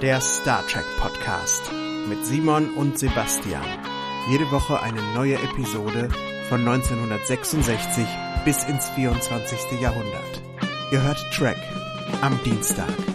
der Star Trek Podcast mit Simon und Sebastian. Jede Woche eine neue Episode von 1966 bis ins 24. Jahrhundert. Ihr hört Trek am Dienstag.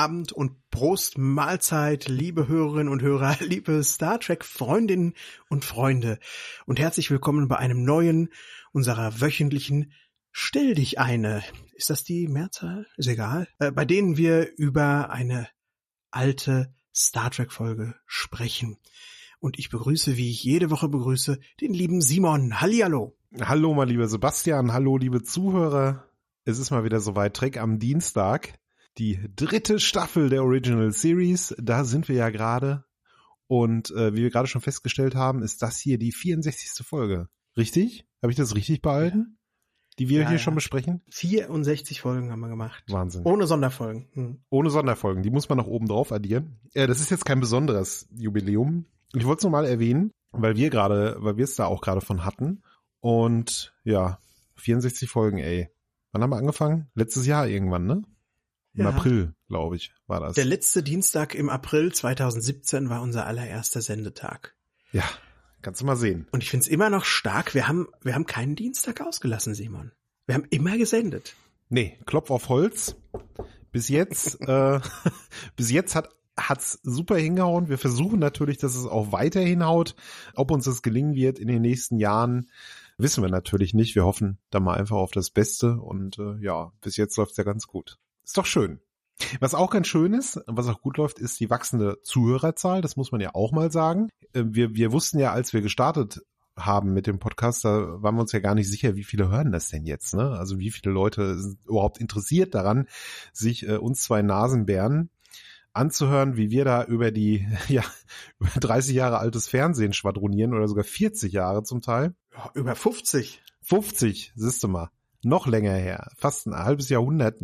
Abend und Prost Mahlzeit, liebe Hörerinnen und Hörer, liebe Star Trek Freundinnen und Freunde und herzlich willkommen bei einem neuen unserer wöchentlichen Stell dich eine. Ist das die Mehrzahl? Ist egal. Äh, bei denen wir über eine alte Star Trek Folge sprechen. Und ich begrüße, wie ich jede Woche begrüße, den lieben Simon. Hallihallo. Hallo, mein lieber Sebastian. Hallo, liebe Zuhörer. Es ist mal wieder soweit. Trek am Dienstag. Die dritte Staffel der Original Series. Da sind wir ja gerade. Und äh, wie wir gerade schon festgestellt haben, ist das hier die 64. Folge. Richtig? Habe ich das richtig behalten? Die wir Ja, hier ja. schon besprechen? 64 Folgen haben wir gemacht. Wahnsinn. Ohne Sonderfolgen. Hm. Ohne Sonderfolgen. Die muss man noch oben drauf addieren. Äh, das ist jetzt kein besonderes Jubiläum. Ich wollte es nur mal erwähnen, weil wir gerade, weil wir es da auch gerade von hatten. Und ja, 64 Folgen, ey. Wann haben wir angefangen? Letztes Jahr irgendwann, ne? Im Ja. April, glaube ich, war das. Der letzte Dienstag im April 2017 war unser allererster Sendetag. ja, kannst du mal sehen. Und ich find's immer noch stark. Wir haben, wir haben keinen Dienstag ausgelassen, Simon. Wir haben immer gesendet. Nee, Klopf auf Holz. Bis jetzt, äh, bis jetzt hat hat's super hingehauen. Wir versuchen natürlich, dass es auch weiter hinhaut. Ob uns das gelingen wird in den nächsten Jahren, wissen wir natürlich nicht. Wir hoffen da mal einfach auf das Beste und äh, ja, bis jetzt läuft's ja ganz gut. Ist doch schön. Was auch ganz schön ist, was auch gut läuft, ist die wachsende Zuhörerzahl. Das muss man ja auch mal sagen. Äh, Wir, wir wussten ja, als wir gestartet haben mit dem Podcast, da waren wir uns ja gar nicht sicher, wie viele hören das denn jetzt, ne? Also wie viele Leute sind überhaupt interessiert daran, sich äh, uns zwei Nasenbären anzuhören, wie wir da über die, ja, über 30 Jahre altes Fernsehen schwadronieren oder sogar 40 Jahre zum Teil. Ja, über 50. 50, siehst du mal. Noch länger her. Fast ein halbes Jahrhundert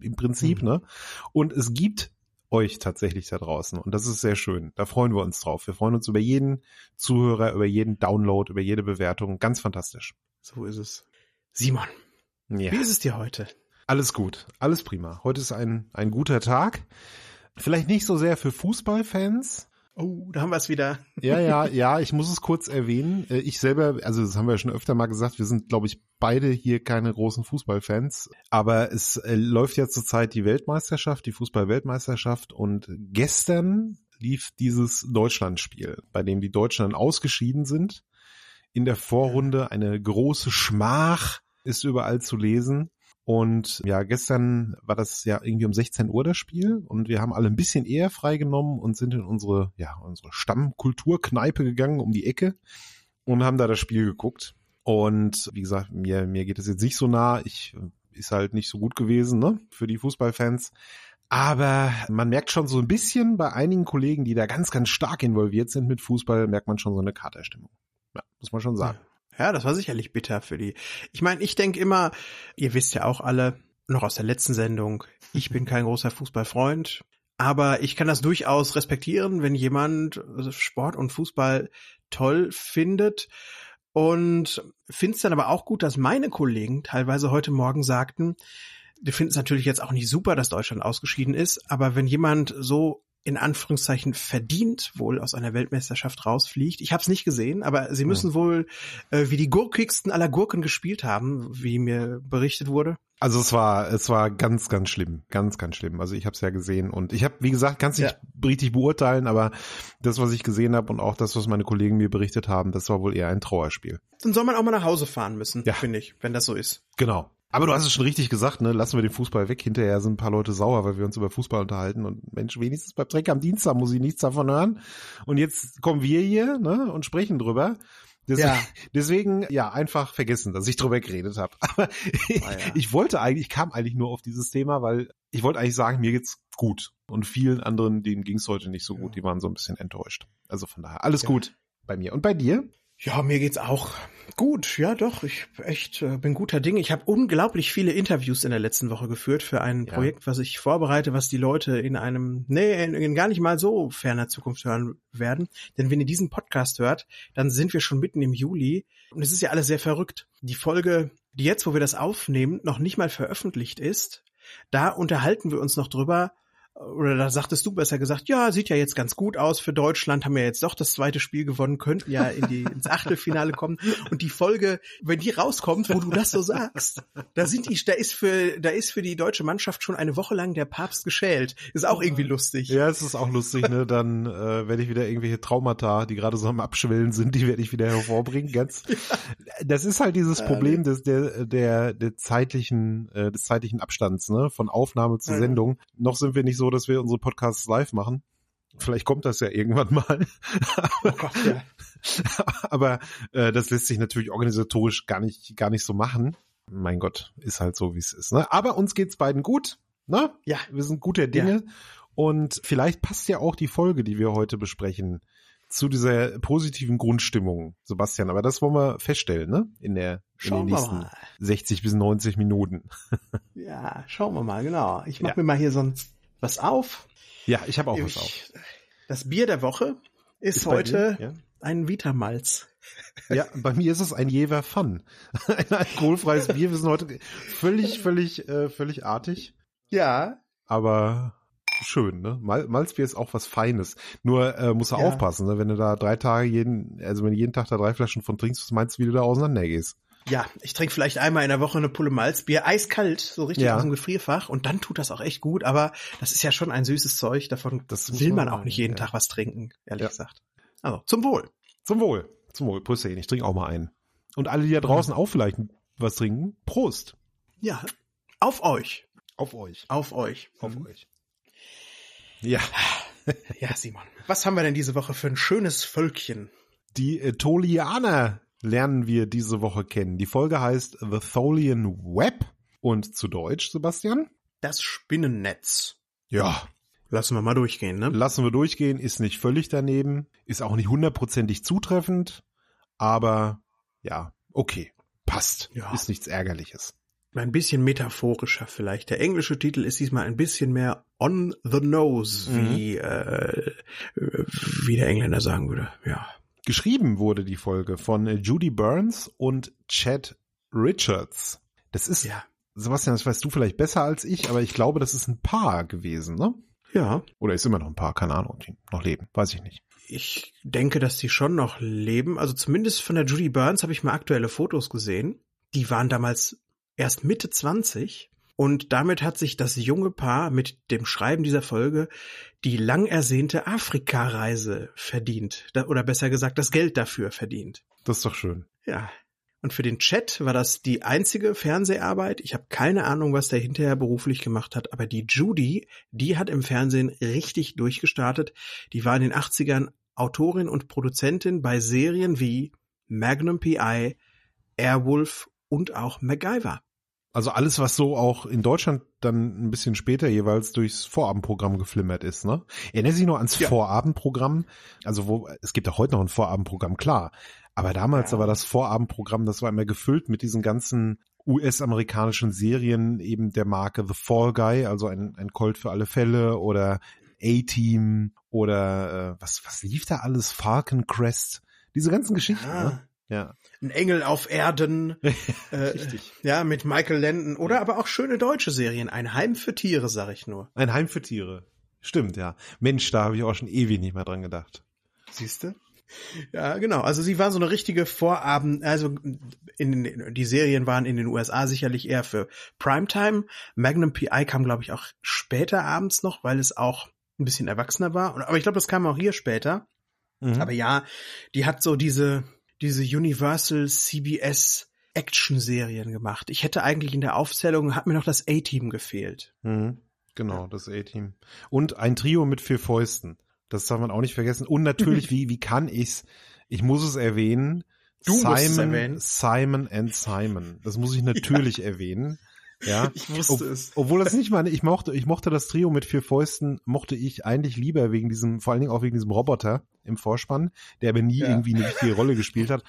im Prinzip, Mhm. ne? Und es gibt euch tatsächlich da draußen. Und das ist sehr schön. Da freuen wir uns drauf. Wir freuen uns über jeden Zuhörer, über jeden Download, über jede Bewertung. Ganz fantastisch. So ist es. Simon, Ja. wie ist es dir heute? Alles gut, alles prima. Heute ist ein, ein guter Tag. Vielleicht nicht so sehr für Fußballfans. Oh, da haben wir es wieder. Ja, ja, ja, ich muss es kurz erwähnen. Äh, Ich selber, also das haben wir ja schon öfter mal gesagt, wir sind, glaube ich, beide hier keine großen Fußballfans. Aber es äh, läuft ja zurzeit die Weltmeisterschaft, die Fußball-Weltmeisterschaft. Und gestern lief dieses Deutschlandspiel, bei dem die Deutschen dann ausgeschieden sind. In der Vorrunde eine große Schmach ist überall zu lesen. Und ja, gestern war das ja irgendwie um 16 Uhr das Spiel und wir haben alle ein bisschen eher freigenommen und sind in unsere, ja, unsere Stammkulturkneipe gegangen um die Ecke und haben da das Spiel geguckt. Und wie gesagt, mir, mir geht es jetzt nicht so nah. Ich ist halt nicht so gut gewesen, ne, für die Fußballfans. Aber man merkt schon so ein bisschen bei einigen Kollegen, die da ganz, ganz stark involviert sind mit Fußball, merkt man schon so eine Katerstimmung. Ja, muss man schon sagen. Ja, das war sicherlich bitter für die. Ich meine, ich denke immer, ihr wisst ja auch alle, noch aus der letzten Sendung, ich bin kein großer Fußballfreund, aber ich kann das durchaus respektieren, wenn jemand Sport und Fußball toll findet. Und finde es dann aber auch gut, dass meine Kollegen teilweise heute Morgen sagten, die finden es natürlich jetzt auch nicht super, dass Deutschland ausgeschieden ist, aber wenn jemand so in Anführungszeichen verdient wohl aus einer Weltmeisterschaft rausfliegt. Ich habe es nicht gesehen, aber sie müssen wohl äh, wie die gurkigsten aller Gurken gespielt haben, wie mir berichtet wurde. Also es war, es war ganz, ganz schlimm, ganz, ganz schlimm. Also ich habe es ja gesehen und ich habe, wie gesagt, kann es nicht richtig beurteilen, aber das, was ich gesehen habe und auch das, was meine Kollegen mir berichtet haben, das war wohl eher ein Trauerspiel. Dann soll man auch mal nach Hause fahren müssen, Ja. finde ich, wenn das so ist. Genau. Aber du hast es schon richtig gesagt, ne? Lassen wir den Fußball weg. Hinterher sind ein paar Leute sauer, weil wir uns über Fußball unterhalten. Und Mensch, wenigstens beim Dreck am Dienstag muss ich nichts davon hören. Und jetzt kommen wir hier, ne? Und sprechen drüber. Deswegen, ja. deswegen, ja, einfach vergessen, dass ich drüber geredet habe. Aber ah, ja. ich wollte eigentlich, ich kam eigentlich nur auf dieses Thema, weil ich wollte eigentlich sagen, mir geht's gut. Und vielen anderen, denen ging's heute nicht so gut, die waren so ein bisschen enttäuscht. Also von daher, alles gut bei mir. Und bei dir? Ja, mir geht's auch gut. Ja, doch, ich echt äh, bin guter Ding. Ich habe unglaublich viele Interviews in der letzten Woche geführt für ein ja. Projekt, was ich vorbereite, was die Leute in einem nee, in, in gar nicht mal so ferner Zukunft hören werden, denn wenn ihr diesen Podcast hört, dann sind wir schon mitten im Juli und es ist ja alles sehr verrückt. Die Folge, die jetzt, wo wir das aufnehmen, noch nicht mal veröffentlicht ist, da unterhalten wir uns noch drüber, oder da sagtest du besser gesagt, ja, sieht ja jetzt ganz gut aus für Deutschland, haben ja jetzt doch das zweite Spiel gewonnen, könnten ja in die, ins Achtelfinale kommen. Und die Folge, wenn die rauskommt, wo du das so sagst, da sind die, da ist für, da ist für die deutsche Mannschaft schon eine Woche lang der Papst geschält. Ist auch irgendwie lustig. Ja, es ist auch lustig, ne? Dann äh, werde ich wieder irgendwelche Traumata, die gerade so am Abschwellen sind, die werde ich wieder hervorbringen. Ganz. Das ist halt dieses Problem des, der, der, der zeitlichen, äh, des zeitlichen Abstands, ne? Von Aufnahme zur Sendung. Noch sind wir nicht so so, dass wir unsere Podcasts live machen. Vielleicht kommt das ja irgendwann mal. Oh Gott, ja. Aber äh, das lässt sich natürlich organisatorisch gar nicht, gar nicht so machen. Mein Gott, ist halt so, wie es ist. Ne? Aber uns geht's beiden gut. Ne? Ja. Wir sind guter Dinge. Ja. Und vielleicht passt ja auch die Folge, die wir heute besprechen, zu dieser positiven Grundstimmung, Sebastian. Aber das wollen wir feststellen, ne? In der in den nächsten 60 bis 90 Minuten. ja, schauen wir mal, genau. Ich mache ja. mir mal hier so ein was auf. Ja, ich habe auch ich, was auf. Das Bier der Woche ist, ist heute ja? ein Vitamalz. Ja, bei mir ist es ein Jever Fun. ein alkoholfreies Bier. Wir sind heute völlig, völlig, äh, völlig artig. Ja. Aber schön, ne? Mal Malzbier ist auch was Feines. Nur äh, musst du ja. aufpassen, ne? Wenn du da drei Tage jeden, also wenn du jeden Tag da drei Flaschen von trinkst, was meinst du, wie du da auseinander gehst? Ja, ich trinke vielleicht einmal in der Woche eine Pulle Malzbier, eiskalt, so richtig ja. aus dem Gefrierfach und dann tut das auch echt gut, aber das ist ja schon ein süßes Zeug, davon das will man auch nicht jeden ja. Tag was trinken, ehrlich ja. gesagt. Also, zum Wohl. Zum Wohl. Zum Wohl. Pröstchen, ich trinke auch mal einen. Und alle, die da draußen mhm. auch vielleicht was trinken, Prost. Ja, auf euch. Auf euch. Auf euch. Auf mhm. euch. Ja. ja, Simon. Was haben wir denn diese Woche für ein schönes Völkchen? Die äh, Tolianer lernen wir diese Woche kennen. Die Folge heißt The Tholian Web und zu Deutsch, Sebastian? Das Spinnennetz. Ja. Lassen wir mal durchgehen, ne? Lassen wir durchgehen, ist nicht völlig daneben, ist auch nicht hundertprozentig zutreffend, aber ja, okay, passt, ja. ist nichts Ärgerliches. Ein bisschen metaphorischer vielleicht. Der englische Titel ist diesmal ein bisschen mehr on the nose, mhm. wie, äh, wie der Engländer sagen würde, ja. Geschrieben wurde die Folge von Judy Burns und Chad Richards. Das ist, ja. Sebastian, das weißt du vielleicht besser als ich, aber ich glaube, das ist ein Paar gewesen, ne? Ja. Oder ist immer noch ein Paar, keine Ahnung, die noch leben, weiß ich nicht. Ich denke, dass die schon noch leben. Also zumindest von der Judy Burns habe ich mal aktuelle Fotos gesehen. Die waren damals erst Mitte 20 und damit hat sich das junge Paar mit dem Schreiben dieser Folge die lang ersehnte Afrika-Reise verdient. Oder besser gesagt, das Geld dafür verdient. Das ist doch schön. Ja. Und für den Chat war das die einzige Fernseharbeit. Ich habe keine Ahnung, was der hinterher beruflich gemacht hat, aber die Judy, die hat im Fernsehen richtig durchgestartet. Die war in den 80ern Autorin und Produzentin bei Serien wie Magnum PI, Airwolf und auch MacGyver. Also alles, was so auch in Deutschland dann ein bisschen später jeweils durchs Vorabendprogramm geflimmert ist, ne? Erinnert sich noch ans ja. Vorabendprogramm? Also wo, es gibt auch heute noch ein Vorabendprogramm, klar. Aber damals ja. war das Vorabendprogramm, das war immer gefüllt mit diesen ganzen US-amerikanischen Serien eben der Marke The Fall Guy, also ein, ein Colt für alle Fälle oder A-Team oder äh, was, was lief da alles? Falcon Crest, diese ganzen Geschichten. Ja. Ne? Ja. Ein Engel auf Erden. äh, Richtig. Ja, mit Michael Landon. Oder aber auch schöne deutsche Serien. Ein Heim für Tiere, sag ich nur. Ein Heim für Tiere. Stimmt, ja. Mensch, da habe ich auch schon ewig nicht mehr dran gedacht. Siehste? Ja, genau. Also sie war so eine richtige Vorabend, also in, in, die Serien waren in den USA sicherlich eher für Primetime. Magnum PI kam, glaube ich, auch später abends noch, weil es auch ein bisschen erwachsener war. Aber ich glaube, das kam auch hier später. Mhm. Aber ja, die hat so diese, diese Universal CBS Action-Serien gemacht. Ich hätte eigentlich in der Aufzählung, hat mir noch das A-Team gefehlt. Mhm, genau, das A-Team. Und ein Trio mit vier Fäusten. Das darf man auch nicht vergessen. Und natürlich, wie, wie kann ich's? Ich muss es erwähnen. Du musst es Simon, erwähnen. Simon and Simon. Das muss ich natürlich erwähnen. Ja, Ich wusste Ob, es. obwohl das nicht meine, ich mochte, ich mochte das Trio mit vier Fäusten, mochte ich eigentlich lieber wegen diesem, vor allen Dingen auch wegen diesem Roboter im Vorspann, der aber nie Ja. irgendwie eine wichtige Rolle gespielt hat.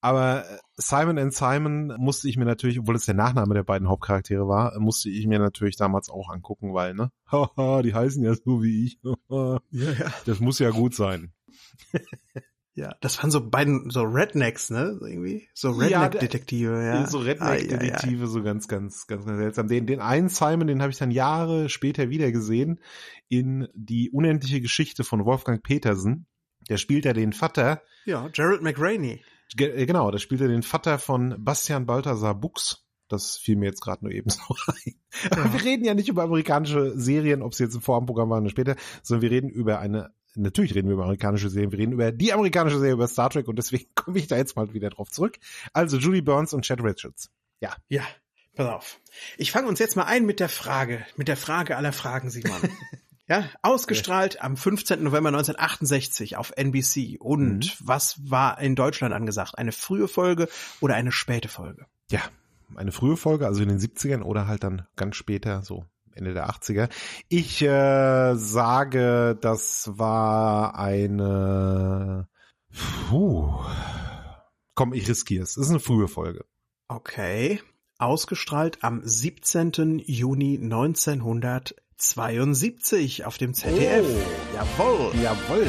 Aber Simon and Simon musste ich mir natürlich, obwohl es der Nachname der beiden Hauptcharaktere war, musste ich mir natürlich damals auch angucken, weil, ne? Haha, die heißen ja so wie ich. Ja, ja. Das muss ja gut sein. Ja, das waren so beiden, so Rednecks, ne? So Irgendwie. So Ja, Redneck-Detektive, ja. So Ah, ja, ja. Redneck-Detektive, so ganz, ganz, ganz, ganz seltsam. Den, den einen Simon, den habe ich dann Jahre später wieder gesehen in die unendliche Geschichte von Wolfgang Petersen. Der spielt ja den Vater, Ja, Gerald McRaney. ge- äh, genau, der spielt ja den Vater von Bastian Balthasar Buchs. Das fiel mir jetzt gerade nur eben so rein. Aber wir reden ja nicht über amerikanische Serien, ob sie jetzt im Vorabendprogramm waren oder später, sondern wir reden über eine, natürlich reden wir über amerikanische Serien, wir reden über die amerikanische Serie über Star Trek und deswegen komme ich da jetzt mal wieder drauf zurück. Also Julie Burns und Chad Richards. Ja, pass auf. Ich fange uns jetzt mal ein mit der Frage, mit der Frage aller Fragen, Simon. ja, ausgestrahlt am 15. November 1968 auf NBC. Und was war in Deutschland angesagt? Eine frühe Folge oder eine späte Folge? Ja, eine frühe Folge, also in den 70ern oder halt dann ganz später, so Ende der 80er. Ich äh, sage, das war eine Puh. Komm, ich riskiere es. Es ist eine frühe Folge. Okay. Ausgestrahlt am 17. Juni 1972 auf dem ZDF. Oh. Jawohl. Jawohl.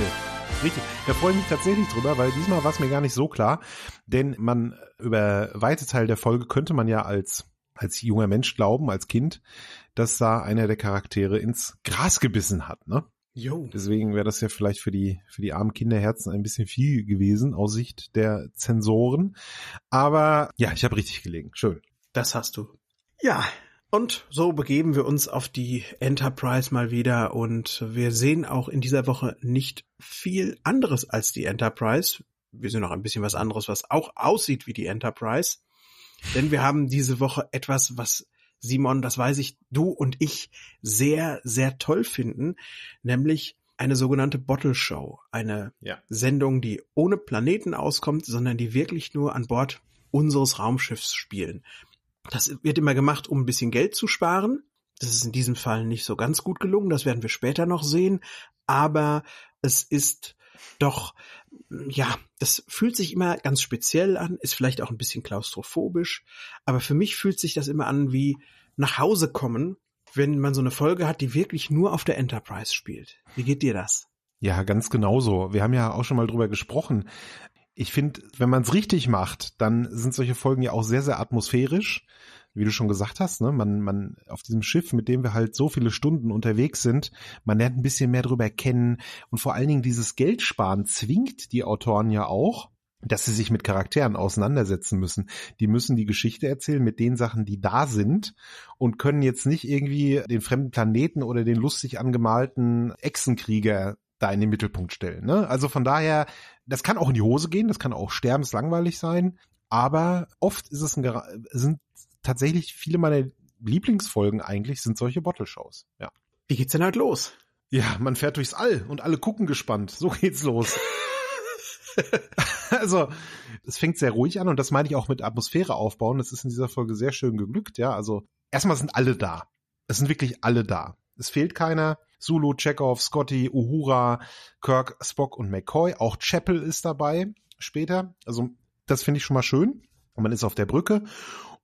Richtig. Da freue ich mich tatsächlich drüber, weil diesmal war es mir gar nicht so klar. Denn man, über weite Teil der Folge könnte man ja als, als junger Mensch glauben, als Kind, dass da einer der Charaktere ins Gras gebissen hat, ne? Jo. Deswegen wäre das ja vielleicht für die, für die armen Kinderherzen ein bisschen viel gewesen aus Sicht der Zensoren. Aber ja, ich habe richtig gelegen. Schön. Das hast du. Ja. Und so begeben wir uns auf die Enterprise mal wieder und wir sehen auch in dieser Woche nicht viel anderes als die Enterprise. Wir sehen noch ein bisschen was anderes, was auch aussieht wie die Enterprise. Denn wir haben diese Woche etwas, was Simon, das weiß ich, du und ich sehr, sehr toll finden, nämlich eine sogenannte Bottle Show. Eine Ja. Sendung, die ohne Planeten auskommt, sondern die wirklich nur an Bord unseres Raumschiffs spielen. Das wird immer gemacht, um ein bisschen Geld zu sparen. Das ist in diesem Fall nicht so ganz gut gelungen, das werden wir später noch sehen, aber es ist doch, ja, das fühlt sich immer ganz speziell an, ist vielleicht auch ein bisschen klaustrophobisch, aber für mich fühlt sich das immer an wie nach Hause kommen, wenn man so eine Folge hat, die wirklich nur auf der Enterprise spielt. Wie geht dir das? Ja, ganz genauso. Wir haben ja auch schon mal drüber gesprochen. Ich finde, wenn man es richtig macht, dann sind solche Folgen ja auch sehr, sehr atmosphärisch. Wie du schon gesagt hast, ne, man, man auf diesem Schiff, mit dem wir halt so viele Stunden unterwegs sind, man lernt ein bisschen mehr drüber kennen und vor allen Dingen dieses Geldsparen zwingt die Autoren ja auch, dass sie sich mit Charakteren auseinandersetzen müssen. Die müssen die Geschichte erzählen mit den Sachen, die da sind und können jetzt nicht irgendwie den fremden Planeten oder den lustig angemalten Echsenkrieger da in den Mittelpunkt stellen. Ne? Also von daher, das kann auch in die Hose gehen, das kann auch sterbenslangweilig sein, aber oft ist es ein, sind tatsächlich viele meiner Lieblingsfolgen eigentlich sind solche Bottle-Shows. Ja. Wie geht's denn halt los? Ja, man fährt durchs All und alle gucken gespannt. So geht's los. also, es fängt sehr ruhig an und das meine ich auch mit Atmosphäre aufbauen. Das ist in dieser Folge sehr schön geglückt, ja. Also, erstmal sind alle da. Es sind wirklich alle da. Es fehlt keiner. Zulu, Chekhov, Scotty, Uhura, Kirk, Spock und McCoy. Auch Chapel ist dabei später. Also, das finde ich schon mal schön. Und man ist auf der Brücke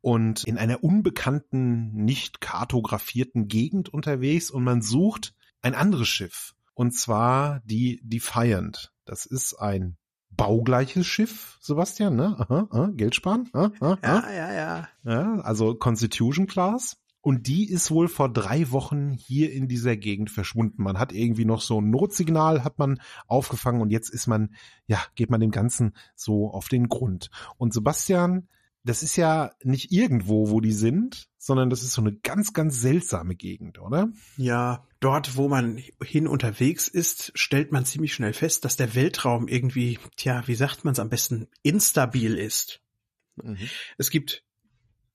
und in einer unbekannten, nicht kartografierten Gegend unterwegs und man sucht ein anderes Schiff. Und zwar die Defiant. Das ist ein baugleiches Schiff, Sebastian, ne? Aha, aha, Geld sparen. Aha, aha, Ja, ja, ja. ja, also Constitution Class. Und die ist wohl vor drei Wochen hier in dieser Gegend verschwunden. Man hat irgendwie noch so ein Notsignal, hat man aufgefangen und jetzt ist man, ja, geht man dem Ganzen so auf den Grund. Und Sebastian, das ist ja nicht irgendwo, wo die sind, sondern das ist so eine ganz, ganz seltsame Gegend, oder? Ja, dort, wo man hin unterwegs ist, stellt man ziemlich schnell fest, dass der Weltraum irgendwie, tja, wie sagt man es am besten, instabil ist. Es gibt,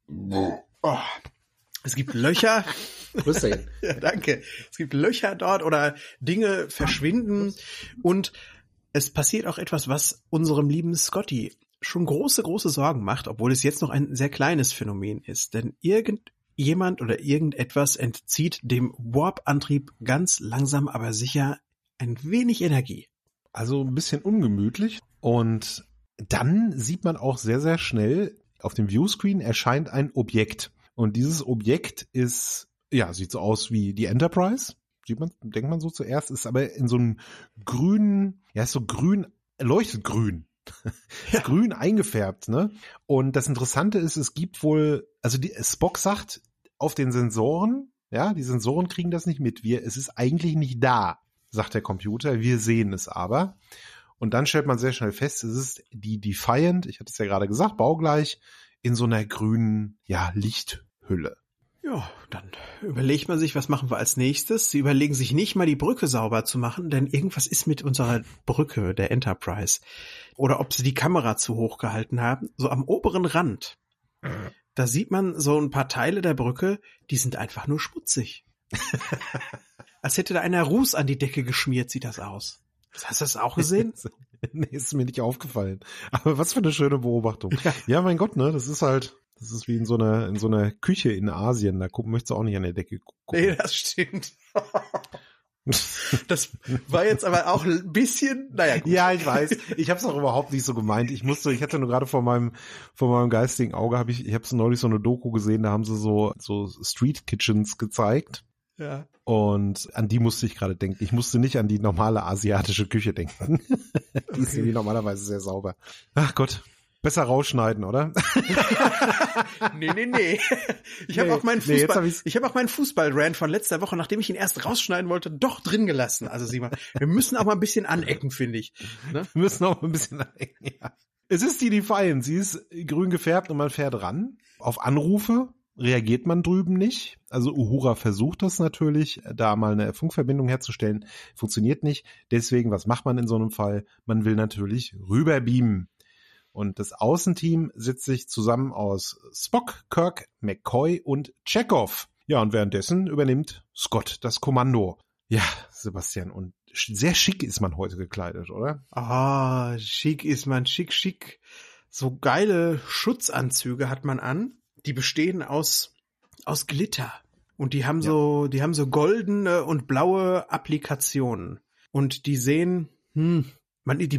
oh, es gibt Löcher. Grüß dich. ja, danke. Es gibt Löcher dort oder Dinge verschwinden und es passiert auch etwas, was unserem lieben Scotty schon große, große Sorgen macht, obwohl es jetzt noch ein sehr kleines Phänomen ist. Denn irgendjemand oder irgendetwas entzieht dem Warp-Antrieb ganz langsam, aber sicher ein wenig Energie. Also ein bisschen ungemütlich. Und dann sieht man auch sehr, sehr schnell, auf dem Viewscreen erscheint ein Objekt. Und dieses Objekt ist, ja, sieht so aus wie die Enterprise. Sieht man, denkt man so zuerst, ist aber in so einem grünen, ja, ist so grün, leuchtet grün. Ja. grün eingefärbt, ne? Und das Interessante ist, es gibt wohl, also die, Spock sagt auf den Sensoren, ja, die Sensoren kriegen das nicht mit. Wir, es ist eigentlich nicht da, sagt der Computer. Wir sehen es aber. Und dann stellt man sehr schnell fest, es ist die Defiant, ich hatte es ja gerade gesagt, baugleich, in so einer grünen, ja, Lichthülle. Ja, dann überlegt man sich, was machen wir als nächstes. Sie überlegen sich nicht mal die Brücke sauber zu machen, denn irgendwas ist mit unserer Brücke der Enterprise. Oder ob sie die Kamera zu hoch gehalten haben. So am oberen Rand. Da sieht man so ein paar Teile der Brücke, die sind einfach nur schmutzig. Als hätte da einer Ruß an die Decke geschmiert, sieht das aus. Hast du das auch gesehen? nee, ist mir nicht aufgefallen. Aber was für eine schöne Beobachtung. Ja. ja, mein Gott, ne, das ist halt, das ist wie in so einer, in so einer Küche in Asien. Da gucken, möchtest du auch nicht an der Decke gucken. Nee, das stimmt. Das war jetzt aber auch ein bisschen, naja. Gut. Ja, ich weiß. Ich habe es auch überhaupt nicht so gemeint. Ich musste, ich hatte nur gerade vor meinem vor meinem geistigen Auge habe ich, ich habe neulich so eine Doku gesehen. Da haben sie so so Street Kitchens gezeigt ja. Und an die musste ich gerade denken. Ich musste nicht an die normale asiatische Küche denken. die ist nämlich normalerweise sehr sauber. Ach Gott. Besser rausschneiden, oder? nee, nee, nee. Ich habe nee, auch meinen Fußball, nee, ich habe auch meinen Fußball-Rant von letzter Woche, nachdem ich ihn erst rausschneiden wollte, doch drin gelassen. Also sieh mal, wir müssen auch mal ein bisschen anecken, finde ich. Ne? Wir müssen auch mal ein bisschen anecken, ja. Es ist die Defiant. Sie ist grün gefärbt und man fährt ran. Auf Anrufe reagiert man drüben nicht. Also Uhura versucht das natürlich, da mal eine Funkverbindung herzustellen. Funktioniert nicht. Deswegen, was macht man in so einem Fall? Man will natürlich rüberbeamen. Und das Außenteam setzt sich zusammen aus Spock, Kirk, McCoy und Chekhov. Ja, und währenddessen übernimmt Scott das Kommando. Ja, Sebastian, und sehr schick ist man heute gekleidet, oder? Ah, schick ist man, schick, schick. So geile Schutzanzüge hat man an die bestehen aus, aus Glitter. Und die haben ja. so, die haben so goldene und blaue Applikationen. Und die sehen, hm, man, die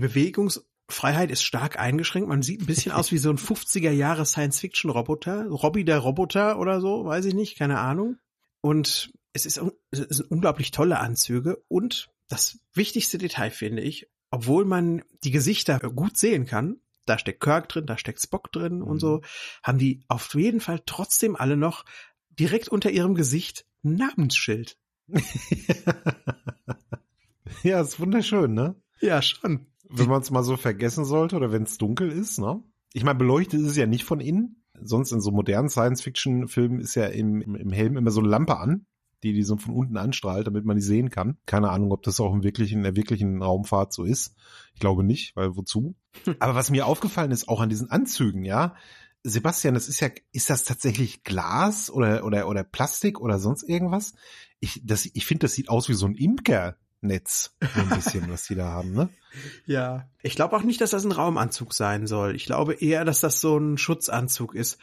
Bewegungsfreiheit ist stark eingeschränkt. Man sieht ein bisschen aus wie so ein 50er Jahre Science-Fiction-Roboter. Robby der Roboter oder so, weiß ich nicht, keine Ahnung. Und es ist, es sind unglaublich tolle Anzüge. Und das wichtigste Detail finde ich, obwohl man die Gesichter gut sehen kann, da steckt Kirk drin, da steckt Spock drin mhm. und so, haben die auf jeden Fall trotzdem alle noch direkt unter ihrem Gesicht ein Namensschild. ja, ist wunderschön, ne? Ja, schon. Wenn man es mal so vergessen sollte oder wenn es dunkel ist, ne? Ich meine, beleuchtet ist es ja nicht von innen. Sonst in so modernen Science-Fiction-Filmen ist ja im, im Helm immer so eine Lampe an die die so von unten anstrahlt, damit man die sehen kann. Keine Ahnung, ob das auch im wirklichen, in der wirklichen Raumfahrt so ist. Ich glaube nicht, weil wozu? Aber was mir aufgefallen ist, auch an diesen Anzügen, ja, Sebastian, das ist ja, ist das tatsächlich Glas oder, oder, oder Plastik oder sonst irgendwas? Ich, das, ich finde, das sieht aus wie so ein Imkernetz, so ein bisschen, was die da haben, ne? Ja. Ich glaube auch nicht, dass das ein Raumanzug sein soll. Ich glaube eher, dass das so ein Schutzanzug ist.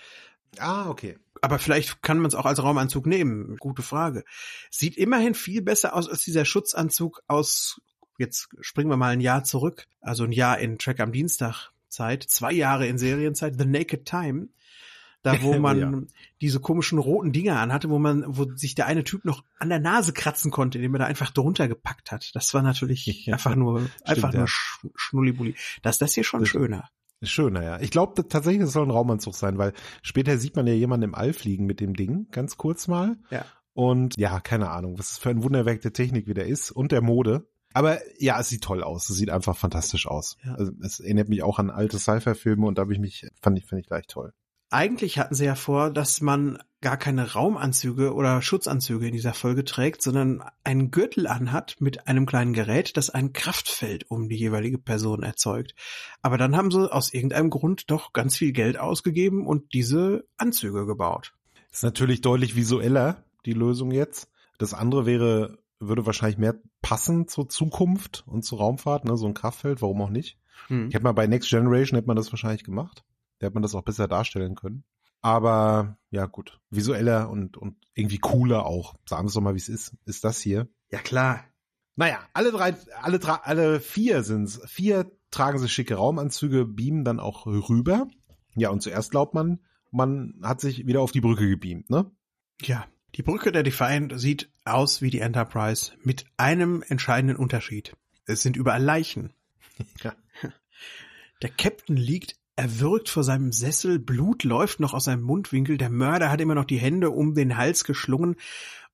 Ah, okay. Aber vielleicht kann man es auch als Raumanzug nehmen. Gute Frage. Sieht immerhin viel besser aus als dieser Schutzanzug aus, jetzt springen wir mal ein Jahr zurück, also ein Jahr in Track am Dienstag Zeit, zwei Jahre in Serienzeit, The Naked Time. Da, wo man ja. diese komischen roten Dinger anhatte, wo man, wo sich der eine Typ noch an der Nase kratzen konnte, indem er da einfach drunter gepackt hat. Das war natürlich einfach nur, Stimmt, einfach ja. nur Sch Schnullibulli. Das ist das hier schon das schöner. Schöner, ja. Ich glaube tatsächlich, es soll ein Raumanzug sein, weil später sieht man ja jemanden im All fliegen mit dem Ding, ganz kurz mal. Ja. Und ja, keine Ahnung, was für ein Wunderwerk der Technik wieder ist und der Mode. Aber ja, es sieht toll aus. Es sieht einfach fantastisch aus. Ja. Also, es erinnert mich auch an alte Sci-Fi-Filme und da habe ich mich, fand ich, fand ich gleich toll eigentlich hatten sie ja vor, dass man gar keine Raumanzüge oder Schutzanzüge in dieser Folge trägt, sondern einen Gürtel anhat mit einem kleinen Gerät, das ein Kraftfeld um die jeweilige Person erzeugt. Aber dann haben sie aus irgendeinem Grund doch ganz viel Geld ausgegeben und diese Anzüge gebaut. Das ist natürlich deutlich visueller, die Lösung jetzt. Das andere wäre, würde wahrscheinlich mehr passen zur Zukunft und zur Raumfahrt, ne, so ein Kraftfeld, warum auch nicht. Hm. Ich hätte mal bei Next Generation hätte man das wahrscheinlich gemacht. Da hätte man das auch besser darstellen können. Aber ja gut, visueller und, und irgendwie cooler auch. Sagen wir es doch mal, wie es ist. Ist das hier? Ja klar. Naja, alle drei, alle drei, alle vier sind's. Vier tragen sie schicke Raumanzüge, beamen dann auch rüber. Ja, und zuerst glaubt man, man hat sich wieder auf die Brücke gebeamt, ne? Ja, die Brücke der Defiant sieht aus wie die Enterprise mit einem entscheidenden Unterschied. Es sind überall Leichen. Ja. Der Captain liegt erwürgt vor seinem Sessel, Blut läuft noch aus seinem Mundwinkel, der Mörder hat immer noch die Hände um den Hals geschlungen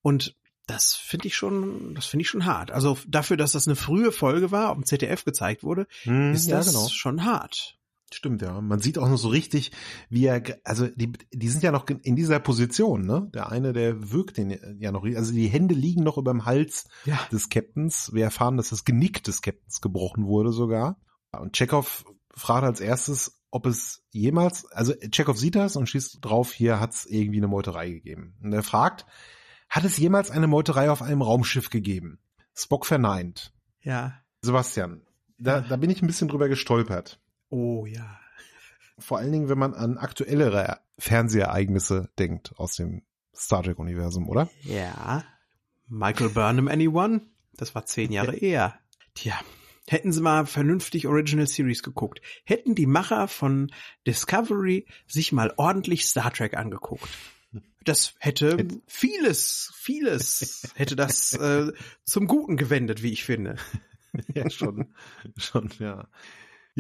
und das finde ich schon, das finde ich schon hart. Also dafür, dass das eine frühe Folge war, auf dem ZDF gezeigt wurde, hm, ist das genau. schon hart. Stimmt, ja. Man sieht auch noch so richtig, wie er, also die, die sind ja noch in dieser Position, ne? Der eine, der wirkt den ja noch, also die Hände liegen noch über dem Hals ja. des Captains. Wir erfahren, dass das Genick des Captains gebrochen wurde sogar. Und Chekhov fragt als erstes, ob es jemals, also Chekhov sieht das und schießt drauf, hier hat es irgendwie eine Meuterei gegeben. Und er fragt, hat es jemals eine Meuterei auf einem Raumschiff gegeben? Spock verneint. Ja. Sebastian, da, ja. da bin ich ein bisschen drüber gestolpert. Oh ja. Vor allen Dingen, wenn man an aktuellere Fernsehereignisse denkt aus dem Star Trek-Universum, oder? Ja. Michael Burnham, anyone? Das war zehn Jahre eher. Tja, hätten sie mal vernünftig Original Series geguckt. Hätten die Macher von Discovery sich mal ordentlich Star Trek angeguckt. Das hätte vieles, vieles hätte das äh, zum Guten gewendet, wie ich finde. ja, schon, schon, ja.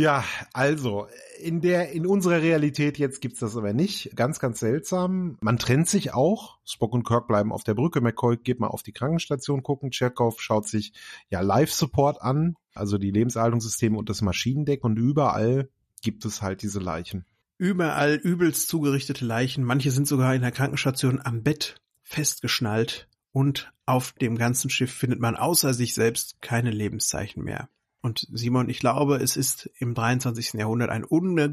Ja, also in der in unserer Realität jetzt gibt's das aber nicht. Ganz, ganz seltsam. Man trennt sich auch. Spock und Kirk bleiben auf der Brücke. McCoy geht mal auf die Krankenstation gucken. Chekhov schaut sich ja Live-Support an, also die Lebenserhaltungssysteme und das Maschinendeck und überall gibt es halt diese Leichen. Überall übelst zugerichtete Leichen. Manche sind sogar in der Krankenstation am Bett festgeschnallt und auf dem ganzen Schiff findet man außer sich selbst keine Lebenszeichen mehr. Und Simon, ich glaube, es ist im 23. Jahrhundert ein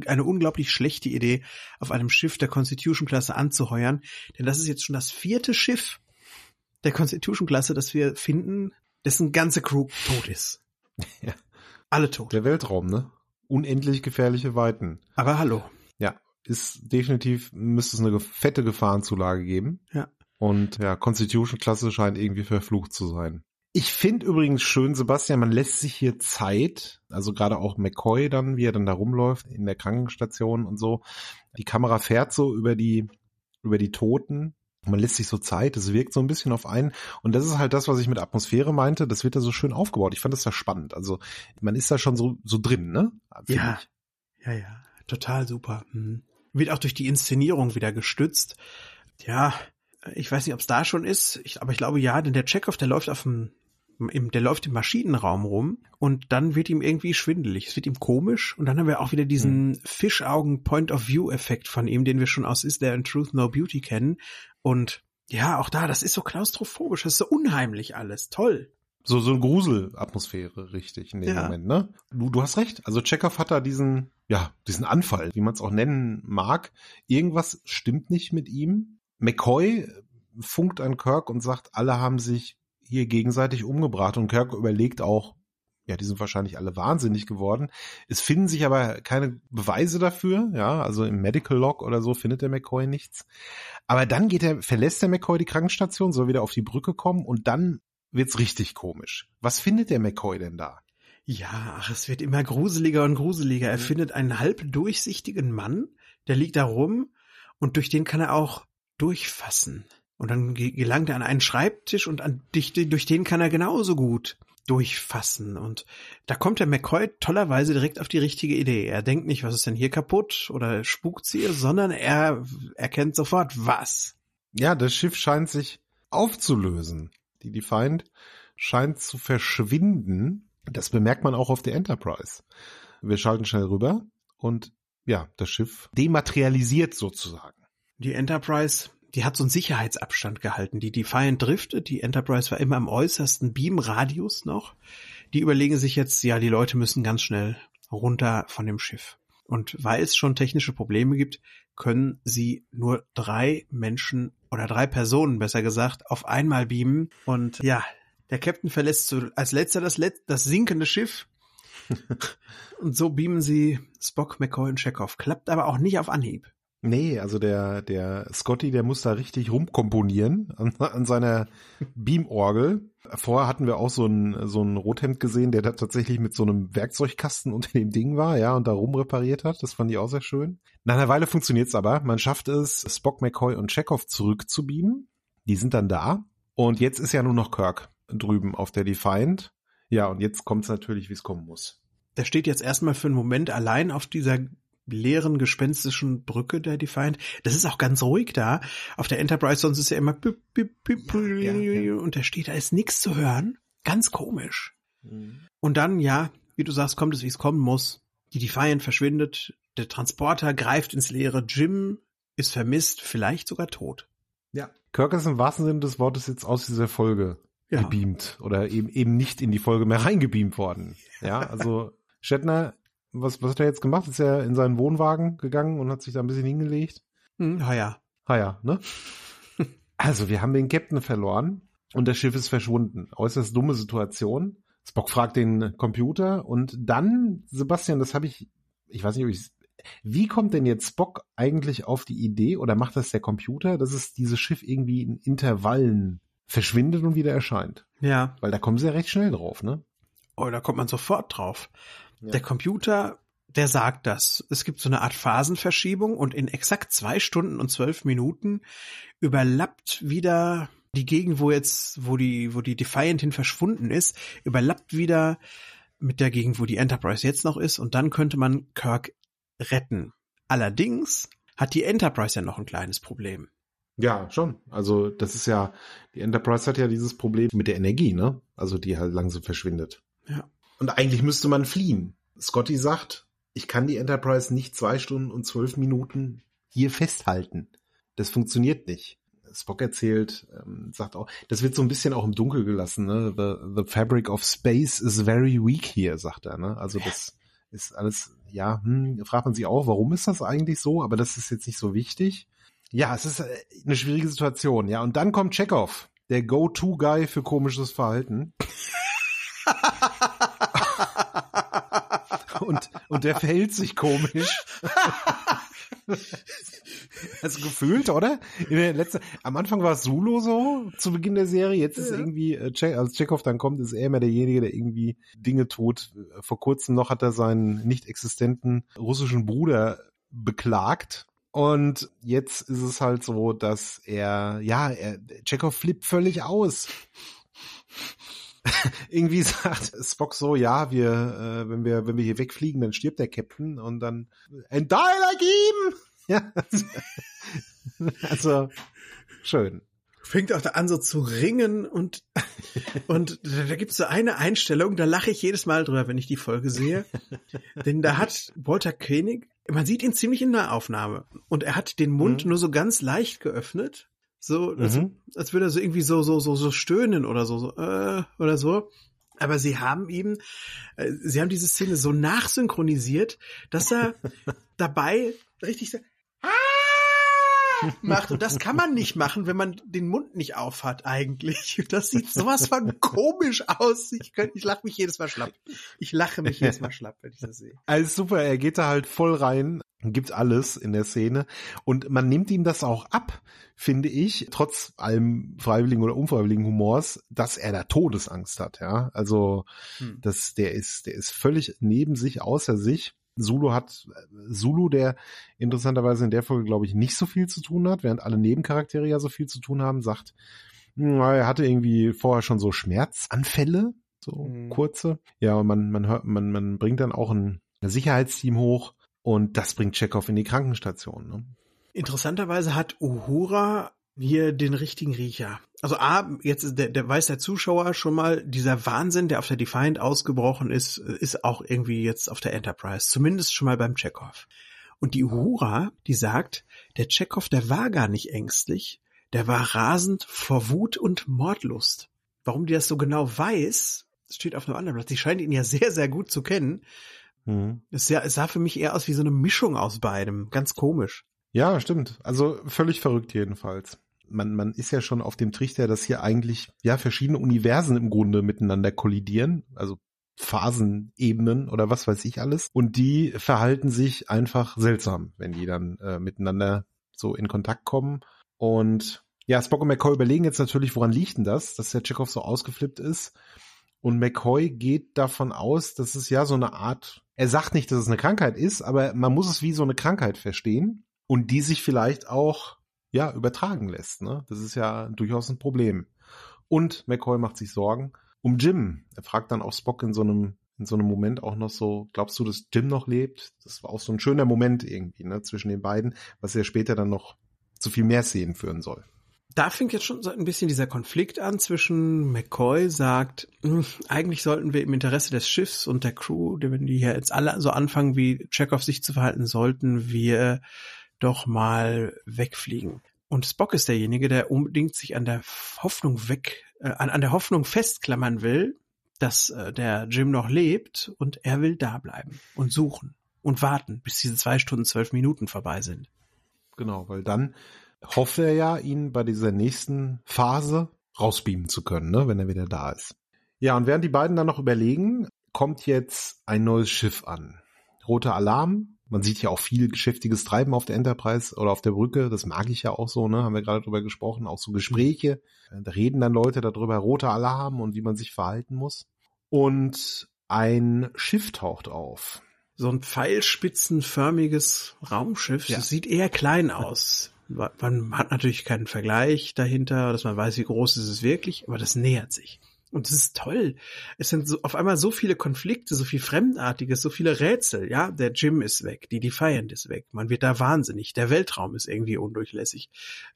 eine unglaublich schlechte Idee, auf einem Schiff der Constitution-Klasse anzuheuern, denn das ist jetzt schon das vierte Schiff der Constitution-Klasse, das wir finden, dessen ganze Crew tot ist. Ja. Alle tot. Der Weltraum, ne? Unendlich gefährliche Weiten. Aber hallo. Ja, ist definitiv, müsste es eine fette Gefahrenzulage geben. Ja. Und ja, Constitution-Klasse scheint irgendwie verflucht zu sein. Ich finde übrigens schön, Sebastian, man lässt sich hier Zeit, also gerade auch McCoy dann, wie er dann da rumläuft in der Krankenstation und so. Die Kamera fährt so über die, über die Toten. Man lässt sich so Zeit, es wirkt so ein bisschen auf einen. Und das ist halt das, was ich mit Atmosphäre meinte. Das wird da so schön aufgebaut. Ich fand das da spannend. Also man ist da schon so, so drin, ne? Find ja. Ich. Ja, ja. Total super. Mhm. Wird auch durch die Inszenierung wieder gestützt. Ja, ich weiß nicht, ob es da schon ist, ich, aber ich glaube ja, denn der Chekhov, der läuft auf dem im, der läuft im Maschinenraum rum und dann wird ihm irgendwie schwindelig. Es wird ihm komisch und dann haben wir auch wieder diesen hm. Fischaugen Point of View Effekt von ihm, den wir schon aus Is There in Truth No Beauty kennen. Und ja, auch da, das ist so klaustrophobisch, das ist so unheimlich alles. Toll. So, so eine Gruselatmosphäre, richtig, in dem ja. Moment, ne? Du, du hast recht. Also Chekhov hat da diesen, ja, diesen Anfall, wie man es auch nennen mag. Irgendwas stimmt nicht mit ihm. McCoy funkt an Kirk und sagt, alle haben sich hier gegenseitig umgebracht. Und Kirk überlegt auch, ja, die sind wahrscheinlich alle wahnsinnig geworden. Es finden sich aber keine Beweise dafür, ja, also im Medical Log oder so findet der McCoy nichts. Aber dann geht er, verlässt der McCoy die Krankenstation, soll wieder auf die Brücke kommen und dann wird's richtig komisch. Was findet der McCoy denn da? Ja, ach, es wird immer gruseliger und gruseliger. Er mhm. findet einen halb durchsichtigen Mann, der liegt da rum und durch den kann er auch durchfassen. Und dann gelangt er an einen Schreibtisch und an, durch, den kann er genauso gut durchfassen. Und da kommt der McCoy tollerweise direkt auf die richtige Idee. Er denkt nicht, was ist denn hier kaputt oder spukt's hier, sondern er erkennt sofort was. Ja, das Schiff scheint sich aufzulösen. Die Defiant scheint zu verschwinden. Das bemerkt man auch auf der Enterprise. Wir schalten schnell rüber und ja, das Schiff dematerialisiert sozusagen. Die Enterprise die hat so einen Sicherheitsabstand gehalten. Die Defiant driftet, die Enterprise war immer am äußersten Beamradius noch. Die überlegen sich jetzt, ja, die Leute müssen ganz schnell runter von dem Schiff. Und weil es schon technische Probleme gibt, können sie nur drei Menschen oder drei Personen, besser gesagt, auf einmal beamen. Und ja, der Captain verlässt so als letzter das, Let das sinkende Schiff und so beamen sie Spock, McCoy und Chekhov. Klappt aber auch nicht auf Anhieb. Nee, also der, der Scotty, der muss da richtig rumkomponieren an, an seiner Beamorgel. Vorher hatten wir auch so ein, so ein Rothemd gesehen, der da tatsächlich mit so einem Werkzeugkasten unter dem Ding war, ja, und da rumrepariert hat. Das fand ich auch sehr schön. Nach einer Weile funktioniert's aber. Man schafft es, Spock, McCoy und Chekhov zurückzubeamen. Die sind dann da. Und jetzt ist ja nur noch Kirk drüben auf der Defiant. Ja, und jetzt kommt's natürlich, wie es kommen muss. Der steht jetzt erstmal für einen Moment allein auf dieser leeren, gespenstischen Brücke der Defiant. Das ist auch ganz ruhig da. Auf der Enterprise sonst ist ja immer bip, bip, bip, ja, ja, ja. und der steht, da ist nichts zu hören. Ganz komisch. Mhm. Und dann, ja, wie du sagst, kommt es, wie es kommen muss. Die Defiant verschwindet, der Transporter greift ins Leere, Jim ist vermisst, vielleicht sogar tot. Ja. Kirk ist im wahrsten Sinne des Wortes jetzt aus dieser Folge ja. gebeamt oder eben eben nicht in die Folge mehr reingebeamt worden. Ja, also Shatner was, was hat er jetzt gemacht? Ist er in seinen Wohnwagen gegangen und hat sich da ein bisschen hingelegt? Hm, ha ja. Ha ja, ne? also, wir haben den Captain verloren und das Schiff ist verschwunden. Äußerst dumme Situation. Spock fragt den Computer und dann, Sebastian, das habe ich, ich weiß nicht, ob ich wie kommt denn jetzt Spock eigentlich auf die Idee oder macht das der Computer, dass es dieses Schiff irgendwie in Intervallen verschwindet und wieder erscheint? Ja. Weil da kommen sie ja recht schnell drauf, ne? Oh, da kommt man sofort drauf. Der Computer, der sagt das. Es gibt so eine Art Phasenverschiebung und in exakt zwei Stunden und zwölf Minuten überlappt wieder die Gegend, wo jetzt, wo die, wo die Defiant hin verschwunden ist, überlappt wieder mit der Gegend, wo die Enterprise jetzt noch ist und dann könnte man Kirk retten. Allerdings hat die Enterprise ja noch ein kleines Problem. Ja, schon. Also das ist ja, die Enterprise hat ja dieses Problem mit der Energie, ne? Also die halt langsam verschwindet. Ja. Und eigentlich müsste man fliehen. Scotty sagt, ich kann die Enterprise nicht zwei Stunden und zwölf Minuten hier festhalten. Das funktioniert nicht. Spock erzählt, ähm, sagt auch, das wird so ein bisschen auch im Dunkel gelassen. Ne? The, the fabric of space is very weak here, sagt er. Ne? Also das ist alles, ja, hm, fragt man sich auch, warum ist das eigentlich so? Aber das ist jetzt nicht so wichtig. Ja, es ist äh, eine schwierige Situation. Ja, und dann kommt Chekhov, der Go-To-Guy für komisches Verhalten. und, und der verhält sich komisch. Also gefühlt, oder? In der letzten, am Anfang war es Solo so, zu Beginn der Serie. Jetzt ist ja. irgendwie, äh, als Chekhov dann kommt, ist er immer derjenige, der irgendwie Dinge tut. Vor kurzem noch hat er seinen nicht existenten russischen Bruder beklagt. Und jetzt ist es halt so, dass er, ja, er, Chekhov flippt völlig aus. irgendwie sagt Spock so, ja, wir, äh, wenn wir, wenn wir hier wegfliegen, dann stirbt der Captain und dann and die like him! Ja. also, schön. Fängt auch da an so zu ringen und, und da, da gibt's so eine Einstellung, da lache ich jedes Mal drüber, wenn ich die Folge sehe. Denn da hat Walter Koenig, man sieht ihn ziemlich in der Aufnahme und er hat den Mund mhm. nur so ganz leicht geöffnet so, als, mhm. als würde er so irgendwie so, so, so, so stöhnen oder so, so äh, oder so. Aber sie haben ihm, äh, sie haben diese Szene so nachsynchronisiert, dass er dabei richtig so, macht. Und das kann man nicht machen, wenn man den Mund nicht aufhat eigentlich. Das sieht sowas von komisch aus. Ich, könnt, ich lache mich jedes Mal schlapp. Ich lache mich jedes Mal schlapp, wenn ich das sehe. Also super, er geht da halt voll rein, gibt alles in der Szene. Und man nimmt ihm das auch ab, finde ich, trotz allem freiwilligen oder unfreiwilligen Humors, dass er da Todesangst hat, ja. Also, hm. das, der ist, der ist völlig neben sich, außer sich. Zulu hat Zulu, der interessanterweise in der Folge, glaube ich, nicht so viel zu tun hat, während alle Nebencharaktere ja so viel zu tun haben, sagt, hm, er hatte irgendwie vorher schon so Schmerzanfälle, so mhm. kurze. Ja, und man, man hört, man, man bringt dann auch ein Sicherheitsteam hoch und das bringt Chekhov in die Krankenstation. Ne? Interessanterweise hat Uhura hier den richtigen Riecher. Also A, jetzt der, der weiß der Zuschauer schon mal, dieser Wahnsinn, der auf der Defiant ausgebrochen ist, ist auch irgendwie jetzt auf der Enterprise. Zumindest schon mal beim Chekhov. Und die Uhura, die sagt, der Chekhov, der war gar nicht ängstlich, der war rasend vor Wut und Mordlust. Warum die das so genau weiß, steht auf einem anderen Platz. Die scheint ihn ja sehr, sehr gut zu kennen. Mhm. Es, sah, es sah für mich eher aus wie so eine Mischung aus beidem. Ganz komisch. Ja, stimmt. Also völlig verrückt jedenfalls man, man ist ja schon auf dem Trichter, dass hier eigentlich ja verschiedene Universen im Grunde miteinander kollidieren. Also Phasenebenen oder was weiß ich alles. Und die verhalten sich einfach seltsam, wenn die dann äh, miteinander so in Kontakt kommen. Und ja, Spock und McCoy überlegen jetzt natürlich, woran liegt denn das, dass der Chekhov so ausgeflippt ist. Und McCoy geht davon aus, dass es ja so eine Art, er sagt nicht, dass es eine Krankheit ist, aber man muss es wie so eine Krankheit verstehen und die sich vielleicht auch, ja, übertragen lässt. Ne? Das ist ja durchaus ein Problem. Und McCoy macht sich Sorgen um Jim. Er fragt dann auch Spock in so einem in so einem Moment auch noch so, glaubst du, dass Jim noch lebt? Das war auch so ein schöner Moment irgendwie, ne, zwischen den beiden, was ja später dann noch zu viel mehr Szenen führen soll. Da fängt jetzt schon so ein bisschen dieser Konflikt an zwischen McCoy sagt, hm, eigentlich sollten wir im Interesse des Schiffs und der Crew, wenn die hier jetzt alle so anfangen, wie Chekhov sich zu verhalten, sollten wir doch mal wegfliegen. Und Spock ist derjenige, der unbedingt sich an der Hoffnung weg, äh, an, an der Hoffnung festklammern will, dass äh, der Jim noch lebt und er will da bleiben und suchen und warten, bis diese zwei Stunden, zwölf Minuten vorbei sind. Genau, weil dann hofft er ja, ihn bei dieser nächsten Phase rausbeamen zu können, ne, wenn er wieder da ist. Ja, und während die beiden dann noch überlegen, kommt jetzt ein neues Schiff an. Roter Alarm, man sieht ja auch viel geschäftiges Treiben auf der Enterprise oder auf der Brücke. Das mag ich ja auch so, ne? Haben wir gerade drüber gesprochen. Auch so Gespräche. Da reden dann Leute darüber, roter Alarm und wie man sich verhalten muss. Und ein Schiff taucht auf. So ein pfeilspitzenförmiges Raumschiff. Ja. Das sieht eher klein aus. Man hat natürlich keinen Vergleich dahinter, dass man weiß, wie groß ist es wirklich, aber das nähert sich. Und das ist toll. Es sind so, auf einmal so viele Konflikte, so viel Fremdartiges, so viele Rätsel. Ja, der Jim ist weg, die Defiant ist weg. Man wird da wahnsinnig. Der Weltraum ist irgendwie undurchlässig.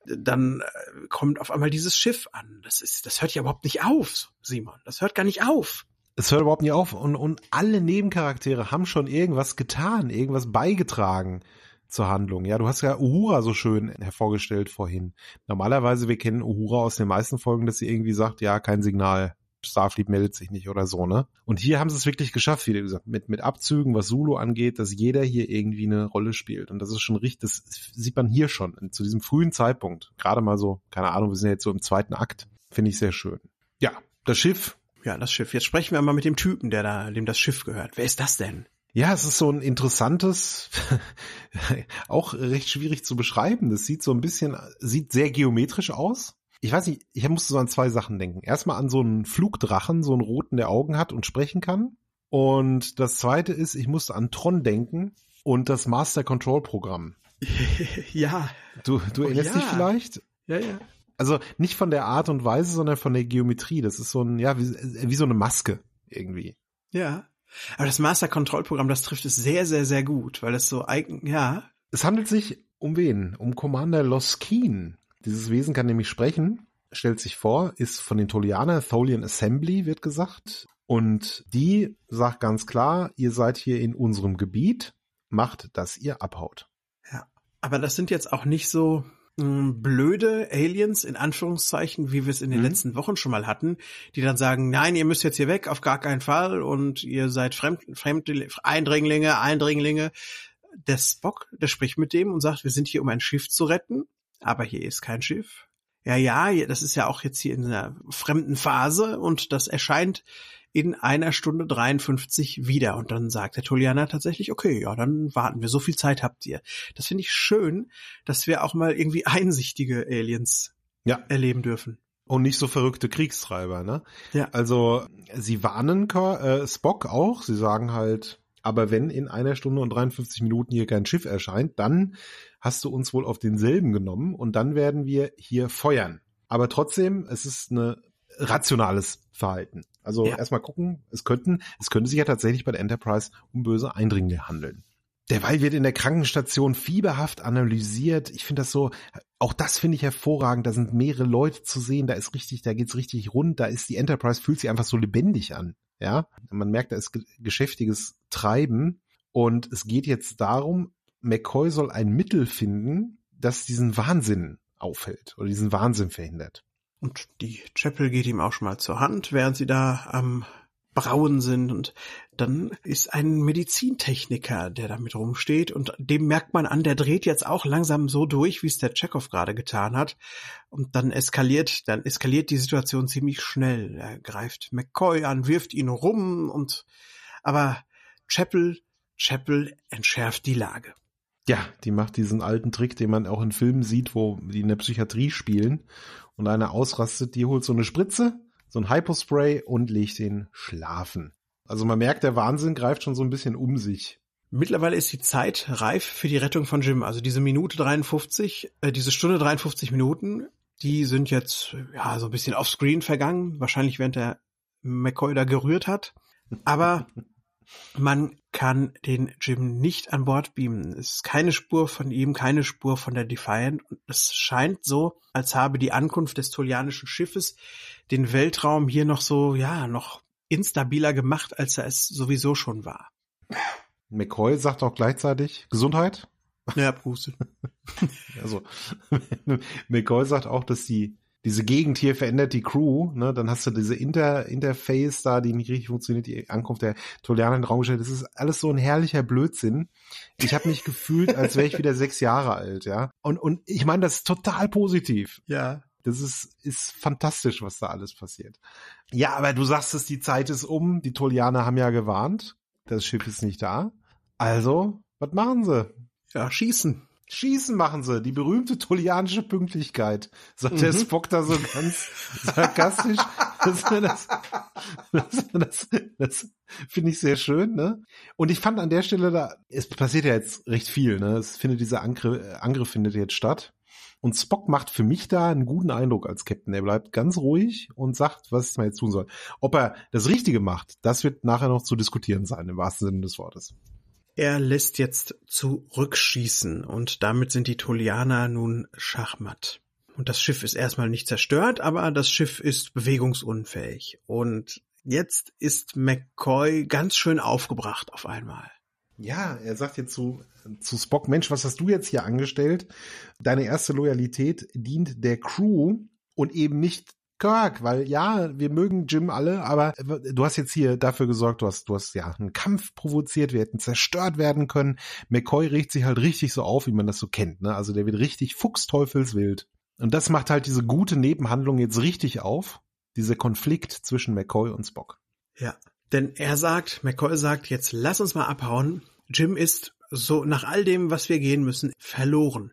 Dann äh, kommt auf einmal dieses Schiff an. Das ist, das hört ja überhaupt nicht auf, Simon. Das hört gar nicht auf. Es hört überhaupt nicht auf. Und, und alle Nebencharaktere haben schon irgendwas getan, irgendwas beigetragen zur Handlung. Ja, du hast ja Uhura so schön hervorgestellt vorhin. Normalerweise, wir kennen Uhura aus den meisten Folgen, dass sie irgendwie sagt, ja, kein Signal. Starfleet meldet sich nicht oder so, ne? Und hier haben sie es wirklich geschafft, wie gesagt, mit, mit Abzügen, was Sulu angeht, dass jeder hier irgendwie eine Rolle spielt. Und das ist schon richtig, das sieht man hier schon, zu diesem frühen Zeitpunkt. Gerade mal so, keine Ahnung, wir sind ja jetzt so im zweiten Akt. Finde ich sehr schön. Ja, das Schiff. Ja, das Schiff. Jetzt sprechen wir mal mit dem Typen, der da, dem das Schiff gehört. Wer ist das denn? Ja, es ist so ein interessantes, auch recht schwierig zu beschreiben. Das sieht so ein bisschen, sieht sehr geometrisch aus ich weiß nicht, ich musste so an zwei Sachen denken. Erstmal an so einen Flugdrachen, so einen roten, der Augen hat und sprechen kann. Und das zweite ist, ich musste an Tron denken und das Master Control Programm. ja. Du, du oh, erinnerst ja. dich vielleicht? Ja, ja. Also nicht von der Art und Weise, sondern von der Geometrie. Das ist so ein, ja, wie, wie so eine Maske irgendwie. Ja. Aber das Master Control Programm, das trifft es sehr, sehr, sehr gut, weil es so eigen, ja. Es handelt sich um wen? Um Commander Loskeen. Dieses Wesen kann nämlich sprechen, stellt sich vor, ist von den Tolianer, Tholian Assembly wird gesagt. Und die sagt ganz klar, ihr seid hier in unserem Gebiet, macht, dass ihr abhaut. Ja, aber das sind jetzt auch nicht so blöde Aliens in Anführungszeichen, wie wir es in den mhm. letzten Wochen schon mal hatten, die dann sagen, nein, ihr müsst jetzt hier weg, auf gar keinen Fall und ihr seid Fremd, Fremd Eindringlinge, Eindringlinge. Der Spock, der spricht mit dem und sagt, wir sind hier, um ein Schiff zu retten aber hier ist kein Schiff. Ja, ja, das ist ja auch jetzt hier in einer fremden Phase und das erscheint in einer Stunde 53 wieder. Und dann sagt der Tolianer tatsächlich, okay, ja, dann warten wir. So viel Zeit habt ihr. Das finde ich schön, dass wir auch mal irgendwie einsichtige Aliens ja. erleben dürfen. Und nicht so verrückte Kriegstreiber, ne? Ja. Also, sie warnen äh, Spock auch. Sie sagen halt, aber wenn in einer Stunde und 53 Minuten hier kein Schiff erscheint, dann hast du uns wohl auf denselben genommen und dann werden wir hier feuern. Aber trotzdem, es ist ein rationales Verhalten. Also ja. erstmal gucken, es könnten, es könnte sich ja tatsächlich bei der Enterprise um böse Eindringlinge handeln. Derweil wird in der Krankenstation fieberhaft analysiert. Ich finde das so, auch das finde ich hervorragend. Da sind mehrere Leute zu sehen. Da ist richtig, da geht's richtig rund. Da ist die Enterprise fühlt sich einfach so lebendig an. Ja, man merkt, da ist geschäftiges Treiben und es geht jetzt darum, McCoy soll ein Mittel finden, das diesen Wahnsinn aufhält oder diesen Wahnsinn verhindert. Und die Chapel geht ihm auch schon mal zur Hand, während sie da am Brauen sind und dann ist ein Medizintechniker, der damit rumsteht und dem merkt man an, der dreht jetzt auch langsam so durch, wie es der Chekhov gerade getan hat und dann eskaliert, dann eskaliert die Situation ziemlich schnell. Er greift McCoy an, wirft ihn rum und aber Chapel, Chapel entschärft die Lage. Ja, die macht diesen alten Trick, den man auch in Filmen sieht, wo die in der Psychiatrie spielen und einer ausrastet, die holt so eine Spritze, so ein Hypospray und legt den schlafen. Also man merkt, der Wahnsinn greift schon so ein bisschen um sich. Mittlerweile ist die Zeit reif für die Rettung von Jim. Also diese Minute 53, äh, diese Stunde 53 Minuten, die sind jetzt ja so ein bisschen offscreen vergangen. Wahrscheinlich während der McCoy da gerührt hat. Aber man kann den Jim nicht an Bord beamen. Es ist keine Spur von ihm, keine Spur von der Defiant. Und es scheint so, als habe die Ankunft des tolianischen Schiffes den Weltraum hier noch so, ja, noch instabiler gemacht, als er es sowieso schon war. McCoy sagt auch gleichzeitig Gesundheit. Ja, Bruce. also McCoy sagt auch, dass die diese Gegend hier verändert die Crew, ne, dann hast du diese Inter Interface da, die nicht richtig funktioniert, die Ankunft der Tolianer in den Raum gestellt. Das ist alles so ein herrlicher Blödsinn. Ich habe mich gefühlt, als wäre ich wieder sechs Jahre alt, ja. Und, und ich meine, das ist total positiv. Ja. Das ist, ist fantastisch, was da alles passiert. Ja, aber du sagst es, die Zeit ist um. Die Tolianer haben ja gewarnt. Das Schiff ist nicht da. Also, was machen sie? Ja, schießen. Schießen machen sie, die berühmte tolianische Pünktlichkeit, sagt mhm. der Spock da so ganz sarkastisch. das, das, das, das, finde ich sehr schön, ne? Und ich fand an der Stelle da, es passiert ja jetzt recht viel, ne? Es findet dieser Angriff, Angriff findet jetzt statt. Und Spock macht für mich da einen guten Eindruck als Captain. Er bleibt ganz ruhig und sagt, was man jetzt tun soll. Ob er das Richtige macht, das wird nachher noch zu diskutieren sein, im wahrsten Sinne des Wortes. Er lässt jetzt zurückschießen und damit sind die Tolianer nun schachmatt. Und das Schiff ist erstmal nicht zerstört, aber das Schiff ist bewegungsunfähig. Und jetzt ist McCoy ganz schön aufgebracht auf einmal. Ja, er sagt jetzt zu, zu Spock, Mensch, was hast du jetzt hier angestellt? Deine erste Loyalität dient der Crew und eben nicht Kirk, weil ja, wir mögen Jim alle, aber du hast jetzt hier dafür gesorgt, du hast, du hast ja einen Kampf provoziert, wir hätten zerstört werden können. McCoy regt sich halt richtig so auf, wie man das so kennt, ne? Also der wird richtig fuchsteufelswild. Und das macht halt diese gute Nebenhandlung jetzt richtig auf, dieser Konflikt zwischen McCoy und Spock. Ja, denn er sagt, McCoy sagt, jetzt lass uns mal abhauen. Jim ist so nach all dem, was wir gehen müssen, verloren.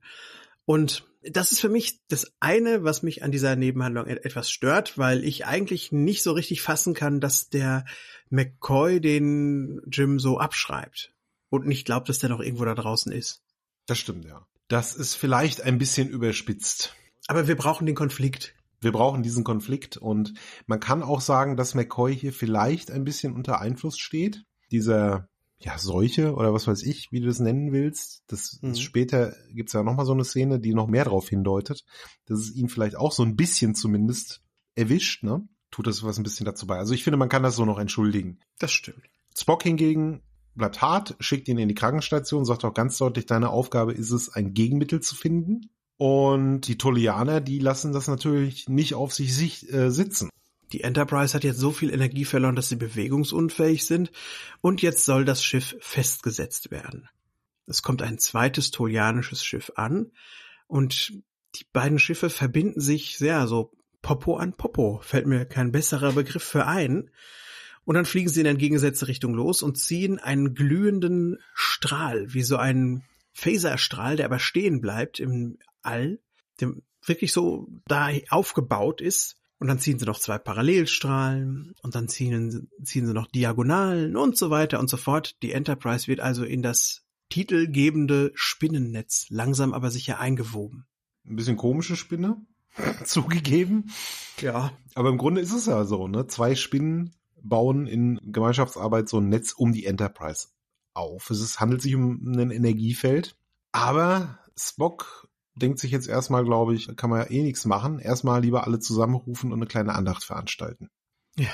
Und das ist für mich das eine, was mich an dieser Nebenhandlung etwas stört, weil ich eigentlich nicht so richtig fassen kann, dass der McCoy den Jim so abschreibt und nicht glaubt, dass der noch irgendwo da draußen ist. Das stimmt, ja. Das ist vielleicht ein bisschen überspitzt. Aber wir brauchen den Konflikt. Wir brauchen diesen Konflikt und man kann auch sagen, dass McCoy hier vielleicht ein bisschen unter Einfluss steht. Dieser ja, Seuche oder was weiß ich, wie du das nennen willst. Das, mhm. später gibt's ja nochmal so eine Szene, die noch mehr darauf hindeutet, dass es ihn vielleicht auch so ein bisschen zumindest erwischt, ne? Tut das was ein bisschen dazu bei. Also ich finde, man kann das so noch entschuldigen. Das stimmt. Spock hingegen bleibt hart, schickt ihn in die Krankenstation, sagt auch ganz deutlich, deine Aufgabe ist es, ein Gegenmittel zu finden. Und die Tolianer, die lassen das natürlich nicht auf sich äh, sitzen. Die Enterprise hat jetzt so viel Energie verloren, dass sie bewegungsunfähig sind und jetzt soll das Schiff festgesetzt werden. Es kommt ein zweites tolianisches Schiff an und die beiden Schiffe verbinden sich sehr so Popo an Popo. Fällt mir kein besserer Begriff für ein. Und dann fliegen sie in entgegengesetzte Richtung los und ziehen einen glühenden Strahl, wie so ein Phaserstrahl, der aber stehen bleibt im All, der wirklich so da aufgebaut ist, und dann ziehen sie noch zwei Parallelstrahlen und dann ziehen, ziehen sie noch Diagonalen und so weiter und so fort. Die Enterprise wird also in das titelgebende Spinnennetz langsam aber sicher eingewoben. Ein bisschen komische Spinne, zugegeben. Ja. Aber im Grunde ist es ja so, ne? Zwei Spinnen bauen in Gemeinschaftsarbeit so ein Netz um die Enterprise auf. Es ist, handelt sich um ein Energiefeld. Aber Spock denkt sich jetzt erstmal, glaube ich, kann man ja eh nichts machen. Erstmal lieber alle zusammenrufen und eine kleine Andacht veranstalten. Ja.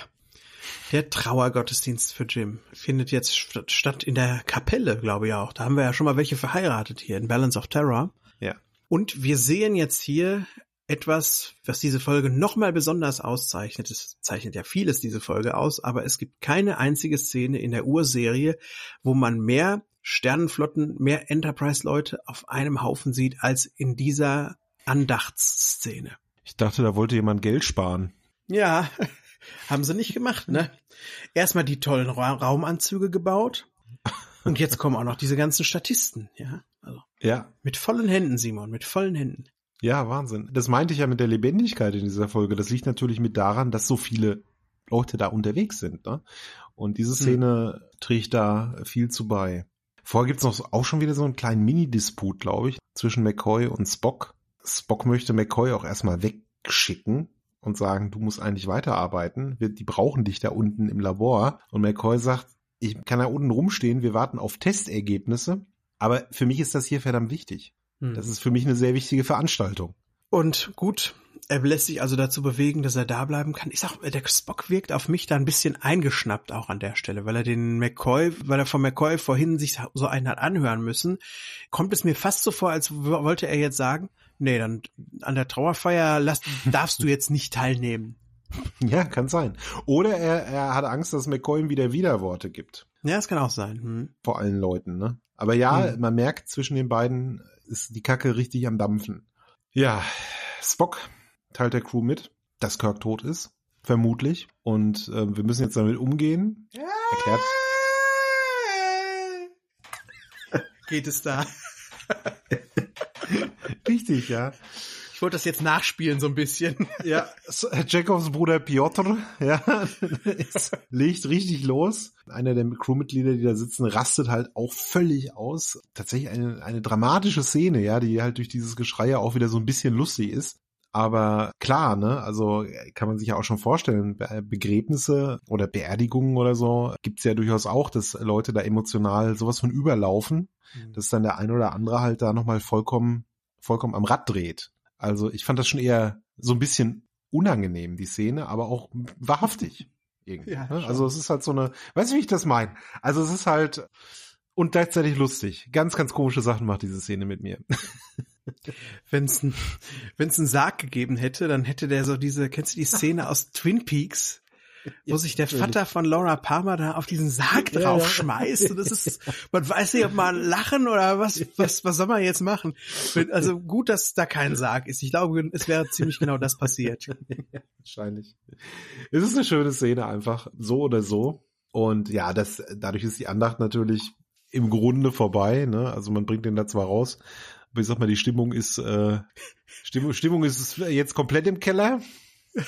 Der Trauergottesdienst für Jim findet jetzt statt in der Kapelle, glaube ich auch. Da haben wir ja schon mal welche verheiratet hier in Balance of Terror. Ja. Und wir sehen jetzt hier etwas, was diese Folge nochmal besonders auszeichnet. Es zeichnet ja vieles diese Folge aus, aber es gibt keine einzige Szene in der Urserie, wo man mehr Sternenflotten, mehr Enterprise-Leute auf einem Haufen sieht, als in dieser Andachtsszene. Ich dachte, da wollte jemand Geld sparen. Ja, haben sie nicht gemacht, ne? Erstmal die tollen Ra Raumanzüge gebaut. Und jetzt kommen auch noch diese ganzen Statisten, ja. Also Ja, mit vollen Händen, Simon, mit vollen Händen. ja, Wahnsinn. Das meinte ich ja mit der Lebendigkeit in dieser Folge. Das liegt natürlich mit daran, dass so viele Leute da unterwegs sind. Ne? Und diese Szene trägt da viel zu bei. Vorher gibt's noch auch schon wieder so einen kleinen Mini-Disput, glaube ich, zwischen McCoy und Spock. Spock möchte McCoy auch erstmal wegschicken und sagen, du musst eigentlich weiterarbeiten. Wir, die brauchen dich da unten im Labor. Und McCoy sagt, ich kann da unten rumstehen, wir warten auf Testergebnisse. Aber für mich ist das hier verdammt wichtig. Hm. Das ist für mich eine sehr wichtige Veranstaltung. Und gut, er lässt sich also dazu bewegen, dass er da bleiben kann. Ich sag, der Spock wirkt auf mich da ein bisschen eingeschnappt auch an der Stelle, weil er den McCoy, weil er von McCoy vorhin sich so einen hat anhören müssen, kommt es mir fast so vor, als wollte er jetzt sagen, nee, dann an der Trauerfeier lass, darfst du jetzt nicht teilnehmen. Ja, kann sein. Oder er, er hat Angst, dass McCoy ihm wieder Widerworte gibt. Ja, das kann auch sein. Hm. Vor allen Leuten, ne? Aber ja, Hm. man merkt, zwischen den beiden ist die Kacke richtig am Dampfen. Ja, Spock teilt der Crew mit, dass Kirk tot ist. Vermutlich. Und äh, wir müssen jetzt damit umgehen. Erklärt. Geht es da? Richtig, ja. Ich wollte das jetzt nachspielen so ein bisschen. Ja, so, Jacobs Bruder Piotr, ja, legt richtig los. Einer der Crewmitglieder, die da sitzen, rastet halt auch völlig aus. Tatsächlich eine, eine dramatische Szene, ja, die halt durch dieses Geschrei ja auch wieder so ein bisschen lustig ist. Aber klar, ne, also kann man sich ja auch schon vorstellen, Be- Begräbnisse oder Beerdigungen oder so gibt's ja durchaus auch, dass Leute da emotional sowas von überlaufen, dass dann der ein oder andere halt da nochmal vollkommen, vollkommen am Rad dreht. Also ich fand das schon eher so ein bisschen unangenehm, die Szene, aber auch wahrhaftig. Irgendwie. Ja, ne? also es ist halt so eine, weißt du, wie ich das meine? Also es ist halt und gleichzeitig lustig. Ganz, ganz komische Sachen macht diese Szene mit mir. Wenn es ein, wenn's einen Sarg gegeben hätte, dann hätte der so diese, kennst du die Szene aus Twin Peaks, wo sich der Vater von Laura Palmer da auf diesen Sarg Ja, drauf ja. schmeißt. Und das ist, man weiß nicht, ob man lachen oder was, was, was soll man jetzt machen? Also gut, dass da kein Sarg ist. Ich glaube, es wäre ziemlich genau das passiert. Wahrscheinlich. Es ist eine schöne Szene einfach, so oder so. Und ja, das, dadurch ist die Andacht natürlich im Grunde vorbei, ne? Also man bringt den da zwar raus, ich sag mal, die Stimmung ist, äh, Stimmung, Stimmung ist jetzt komplett im Keller.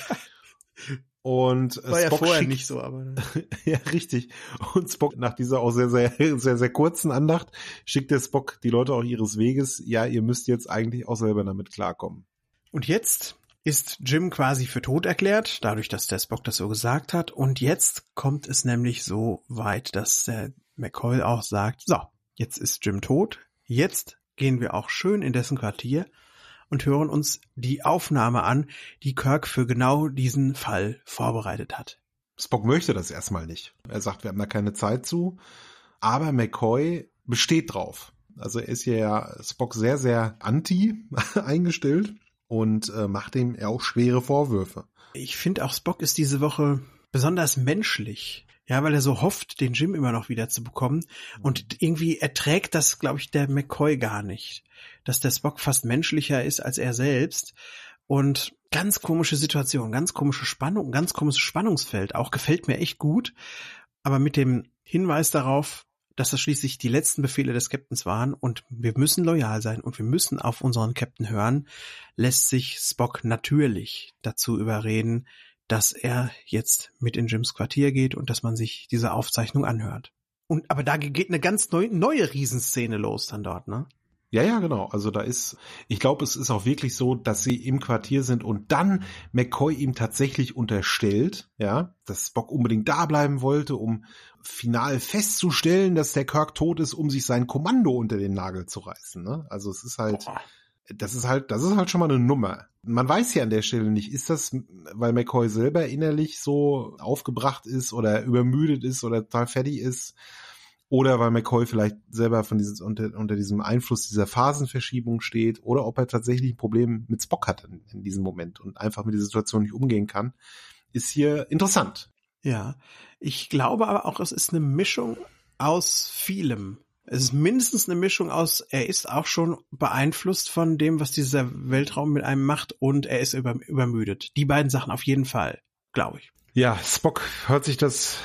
Und äh, War ja Spock vorher schickt, nicht so, aber Ja, richtig. Und Spock nach dieser auch sehr, sehr, sehr, sehr kurzen Andacht schickt der Spock die Leute auch ihres Weges. Ja, ihr müsst jetzt eigentlich auch selber damit klarkommen. Und jetzt ist Jim quasi für tot erklärt, dadurch, dass der Spock das so gesagt hat. Und jetzt kommt es nämlich so weit, dass der McCoy auch sagt, so, jetzt ist Jim tot. Jetzt gehen wir auch schön in dessen Quartier und hören uns die Aufnahme an, die Kirk für genau diesen Fall vorbereitet hat. Spock möchte das erstmal nicht. Er sagt, wir haben da keine Zeit zu. Aber McCoy besteht drauf. Also er ist ja Spock sehr, sehr anti eingestellt und äh, macht ihm auch schwere Vorwürfe. Ich finde auch Spock ist diese Woche besonders menschlich. Ja, weil er so hofft, den Jim immer noch wieder zu bekommen. Und irgendwie erträgt das, glaube ich, der McCoy gar nicht. Dass der Spock fast menschlicher ist als er selbst. Und ganz komische Situation, ganz komische Spannung, ganz komisches Spannungsfeld. Auch gefällt mir echt gut. Aber mit dem Hinweis darauf, dass das schließlich die letzten Befehle des Captains waren und wir müssen loyal sein und wir müssen auf unseren Captain hören, lässt sich Spock natürlich dazu überreden, dass er jetzt mit in Jims Quartier geht und dass man sich diese Aufzeichnung anhört. Und aber da geht eine ganz neu, neue Riesenszene los dann dort, ne? Ja, ja, genau. Also da ist, ich glaube, es ist auch wirklich so, dass sie im Quartier sind und dann McCoy ihm tatsächlich unterstellt, ja, dass Spock unbedingt da bleiben wollte, um final festzustellen, dass der Kirk tot ist, um sich sein Kommando unter den Nagel zu reißen. Ne? Also es ist halt, Boah. das ist halt, das ist halt schon mal eine Nummer. Man weiß ja an der Stelle nicht, ist das, weil McCoy selber innerlich so aufgebracht ist oder übermüdet ist oder total fertig ist, oder weil McCoy vielleicht selber von dieses, unter, unter diesem Einfluss dieser Phasenverschiebung steht oder ob er tatsächlich ein Problem mit Spock hat in, in diesem Moment und einfach mit der Situation nicht umgehen kann, ist hier interessant. Ja, ich glaube aber auch, es ist eine Mischung aus vielem. Es ist mindestens eine Mischung aus, er ist auch schon beeinflusst von dem, was dieser Weltraum mit einem macht und er ist über, übermüdet. Die beiden Sachen auf jeden Fall, glaube ich. Ja, Spock hört sich das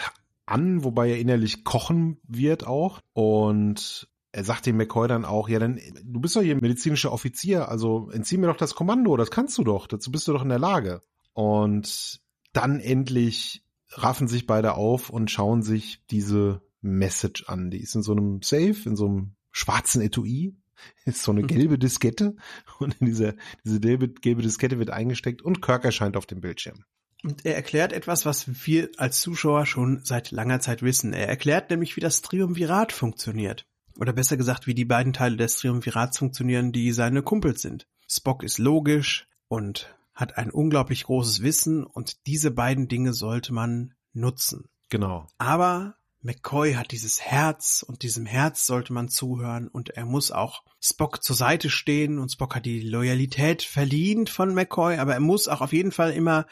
an, wobei er innerlich kochen wird auch. Und er sagt dem McCoy dann auch, ja, dann, du bist doch hier medizinischer Offizier, also entzieh mir doch das Kommando, das kannst du doch, dazu bist du doch in der Lage. Und dann endlich raffen sich beide auf und schauen sich diese Message an. Die ist in so einem Safe, in so einem schwarzen Etui. Ist so eine mhm. gelbe Diskette und in dieser, diese gelbe, gelbe Diskette wird eingesteckt und Kirk erscheint auf dem Bildschirm. Und er erklärt etwas, was wir als Zuschauer schon seit langer Zeit wissen. Er erklärt nämlich, wie das Triumvirat funktioniert. Oder besser gesagt, wie die beiden Teile des Triumvirats funktionieren, die seine Kumpels sind. Spock ist logisch und hat ein unglaublich großes Wissen und diese beiden Dinge sollte man nutzen. Genau. Aber McCoy hat dieses Herz und diesem Herz sollte man zuhören und er muss auch Spock zur Seite stehen und Spock hat die Loyalität verliehen von McCoy, aber er muss auch auf jeden Fall immer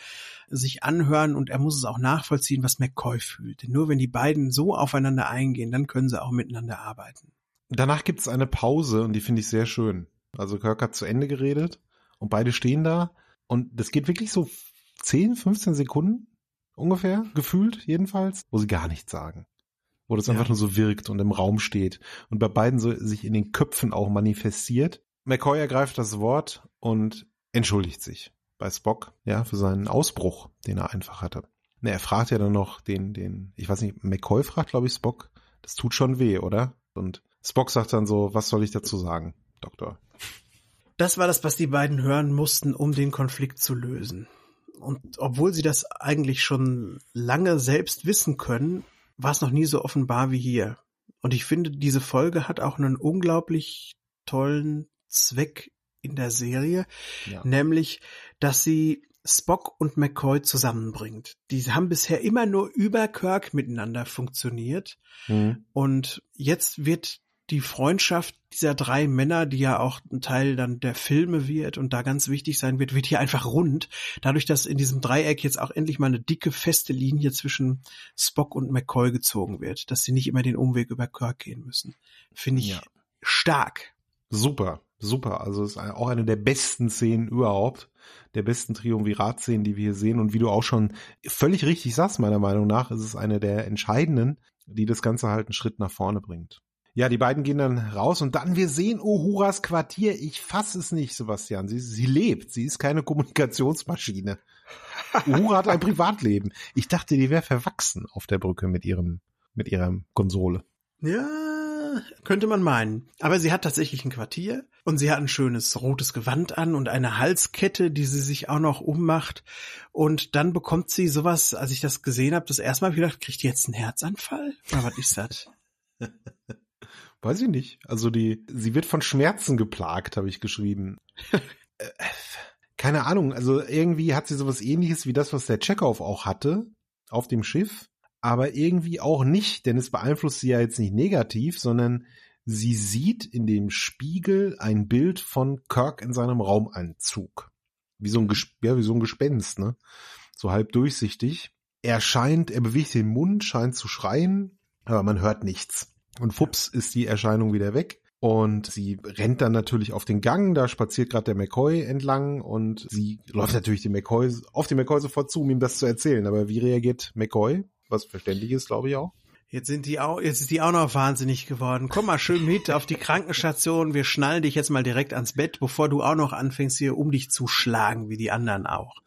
sich anhören und er muss es auch nachvollziehen, was McCoy fühlt. Denn nur wenn die beiden so aufeinander eingehen, dann können sie auch miteinander arbeiten. Danach gibt es eine Pause und die finde ich sehr schön. Also Kirk hat zu Ende geredet und beide stehen da und das geht wirklich so 10, 15 Sekunden ungefähr, gefühlt jedenfalls, wo sie gar nichts sagen wo das ja. einfach nur so wirkt und im Raum steht und bei beiden so sich in den Köpfen auch manifestiert. McCoy ergreift das Wort und entschuldigt sich bei Spock, ja, für seinen Ausbruch, den er einfach hatte. Ne, er fragt ja dann noch den, den, ich weiß nicht, McCoy fragt, glaube ich, Spock, das tut schon weh, oder? Und Spock sagt dann so, was soll ich dazu sagen, Doktor? Das war das, was die beiden hören mussten, um den Konflikt zu lösen. Und obwohl sie das eigentlich schon lange selbst wissen können, war es noch nie so offenbar wie hier. Und ich finde, diese Folge hat auch einen unglaublich tollen Zweck in der Serie, ja. nämlich, dass sie Spock und McCoy zusammenbringt. Die haben bisher immer nur über Kirk miteinander funktioniert. Mhm. Und jetzt wird die Freundschaft dieser drei Männer, die ja auch ein Teil dann der Filme wird und da ganz wichtig sein wird, wird hier einfach rund. Dadurch, dass in diesem Dreieck jetzt auch endlich mal eine dicke, feste Linie zwischen Spock und McCoy gezogen wird, dass sie nicht immer den Umweg über Kirk gehen müssen. Finde ich ja. stark. Super, super. Also ist auch eine der besten Szenen überhaupt. Der besten Triumvirat-Szenen, die wir hier sehen. Und wie du auch schon völlig richtig sagst, meiner Meinung nach, ist es eine der entscheidenden, die das Ganze halt einen Schritt nach vorne bringt. Ja, die beiden gehen dann raus und dann wir sehen Uhuras Quartier. Ich fasse es nicht, Sebastian. Sie, sie lebt. Sie ist keine Kommunikationsmaschine. Uhura hat ein Privatleben. Ich dachte, die wäre verwachsen auf der Brücke mit ihrem, mit ihrer Konsole. Ja, könnte man meinen. Aber sie hat tatsächlich ein Quartier und sie hat ein schönes rotes Gewand an und eine Halskette, die sie sich auch noch ummacht. Und dann bekommt sie sowas, als ich das gesehen habe, das erste Mal gedacht, kriegt die jetzt einen Herzanfall? Oder was ist das? Weiß ich nicht. Also die, sie wird von Schmerzen geplagt, habe ich geschrieben. Äh, keine Ahnung. Also irgendwie hat sie sowas ähnliches wie das, was der Chekhov auch hatte auf dem Schiff. Aber irgendwie auch nicht, denn es beeinflusst sie ja jetzt nicht negativ, sondern sie sieht in dem Spiegel ein Bild von Kirk in seinem Raumanzug. Wie so ein, Ges ja, wie so ein Gespenst, ne? So halb durchsichtig. Er scheint, er bewegt den Mund, scheint zu schreien, aber man hört nichts. Und fups ist die Erscheinung wieder weg. Und sie rennt dann natürlich auf den Gang, da spaziert gerade der McCoy entlang und sie läuft natürlich dem McCoy, auf den McCoy sofort zu, um ihm das zu erzählen. Aber wie reagiert McCoy? Was verständlich ist, glaube ich auch. Jetzt sind die auch, jetzt ist die auch noch wahnsinnig geworden. Komm mal schön mit auf die Krankenstation. Wir schnallen dich jetzt mal direkt ans Bett, bevor du auch noch anfängst hier um dich zu schlagen, wie die anderen auch.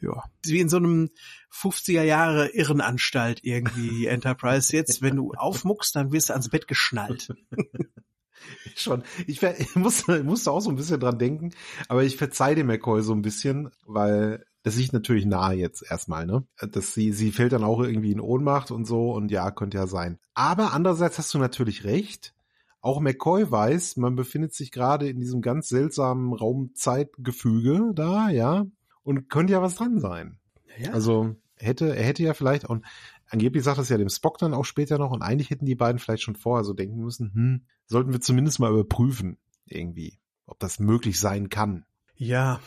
Ja. Wie in so einem 50er Jahre Irrenanstalt irgendwie, Enterprise. Jetzt, wenn du aufmuckst, dann wirst du ans Bett geschnallt. Schon. Ich, ich muss, musste auch so ein bisschen dran denken, aber ich verzeih dem McCoy so ein bisschen, weil das liegt natürlich nahe jetzt erstmal, ne? Dass sie, sie fällt dann auch irgendwie in Ohnmacht und so und ja, könnte ja sein. Aber andererseits hast du natürlich recht. Auch McCoy weiß, man befindet sich gerade in diesem ganz seltsamen Raumzeitgefüge da, ja, und könnte ja was dran sein. Ja. Also hätte, er hätte ja vielleicht auch, Angeblich sagt es ja dem Spock dann auch später noch und eigentlich hätten die beiden vielleicht schon vorher so denken müssen, hm, sollten wir zumindest mal überprüfen, irgendwie, ob das möglich sein kann. Ja,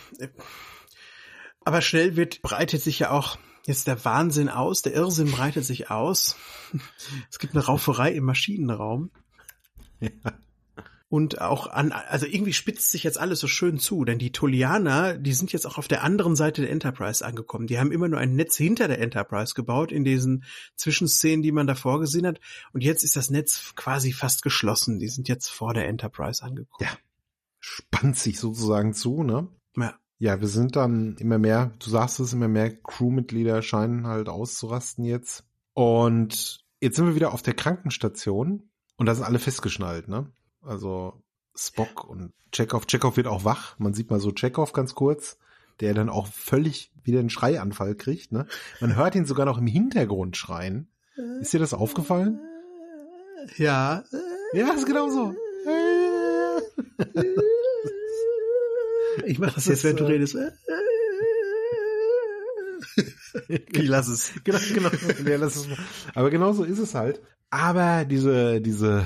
aber schnell wird, breitet sich ja auch jetzt der Wahnsinn aus, der Irrsinn breitet sich aus. Es gibt eine Rauferei im Maschinenraum. Ja. Und auch an, also irgendwie spitzt sich jetzt alles so schön zu, denn die Tolianer, die sind jetzt auch auf der anderen Seite der Enterprise angekommen. Die haben immer nur ein Netz hinter der Enterprise gebaut in diesen Zwischenszenen, die man davor gesehen hat. Und jetzt ist das Netz quasi fast geschlossen. Die sind jetzt vor der Enterprise angekommen. Ja. Spannt sich sozusagen zu, ne? Ja. Ja, wir sind dann immer mehr, du sagst es, immer mehr Crewmitglieder scheinen halt auszurasten jetzt. Und jetzt sind wir wieder auf der Krankenstation und da sind alle festgeschnallt, ne? Also Spock und Chekhov. Chekhov wird auch wach. Man sieht mal so Chekhov ganz kurz, der dann auch völlig wieder einen Schreianfall kriegt, ne? Man hört ihn sogar noch im Hintergrund schreien. Ist dir das aufgefallen? Ja. Ja, ist genau so. Ich mach das, das jetzt, wenn du äh, redest. ich lass es. Genau, genau. Ja, lass es mal. Aber genau so ist es halt. Aber diese, diese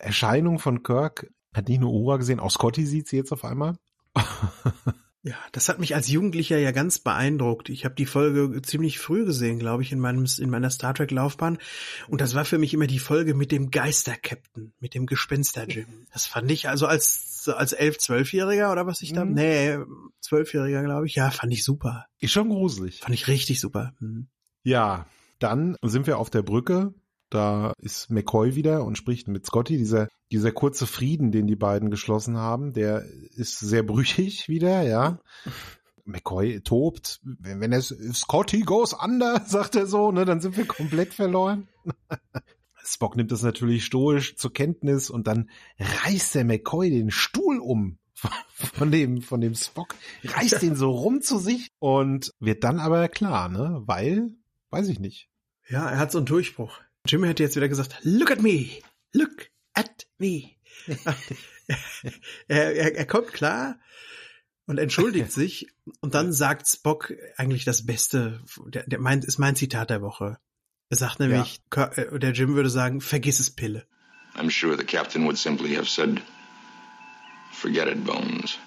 Erscheinung von Kirk hat nicht nur Ura gesehen, auch Scotty sieht sie jetzt auf einmal. Ja, das hat mich als Jugendlicher ja ganz beeindruckt. Ich habe die Folge ziemlich früh gesehen, glaube ich, in meinem in meiner Star Trek Laufbahn und das war für mich immer die Folge mit dem Geister-Captain, mit dem Gespenster-Jim. Das fand ich also als als elf, zwölfjähriger oder was ich da, mhm. nee, zwölfjähriger, glaube ich, ja, fand ich super. Ist schon gruselig. Fand ich richtig super. Mhm. Ja, dann sind wir auf der Brücke da ist McCoy wieder und spricht mit Scotty. Dieser, dieser kurze Frieden, den die beiden geschlossen haben, der ist sehr brüchig wieder, ja. McCoy tobt, wenn, wenn es Scotty goes under, sagt er so, ne, dann sind wir komplett verloren. Spock nimmt das natürlich stoisch zur Kenntnis und dann reißt der McCoy den Stuhl um von dem, von dem Spock, reißt den so rum zu sich und wird dann aber klar, ne, weil, weiß ich nicht. Ja, er hat so einen Durchbruch. Jimmy hätte jetzt wieder gesagt, look at me, look at me. er, er, er kommt klar und entschuldigt sich und dann sagt Spock eigentlich das Beste, der, der meint, ist mein Zitat der Woche. Er sagt nämlich, ja. Äh, der Jim würde sagen, vergiss es Pille. I'm sure the captain would simply have said, forget it, Bones.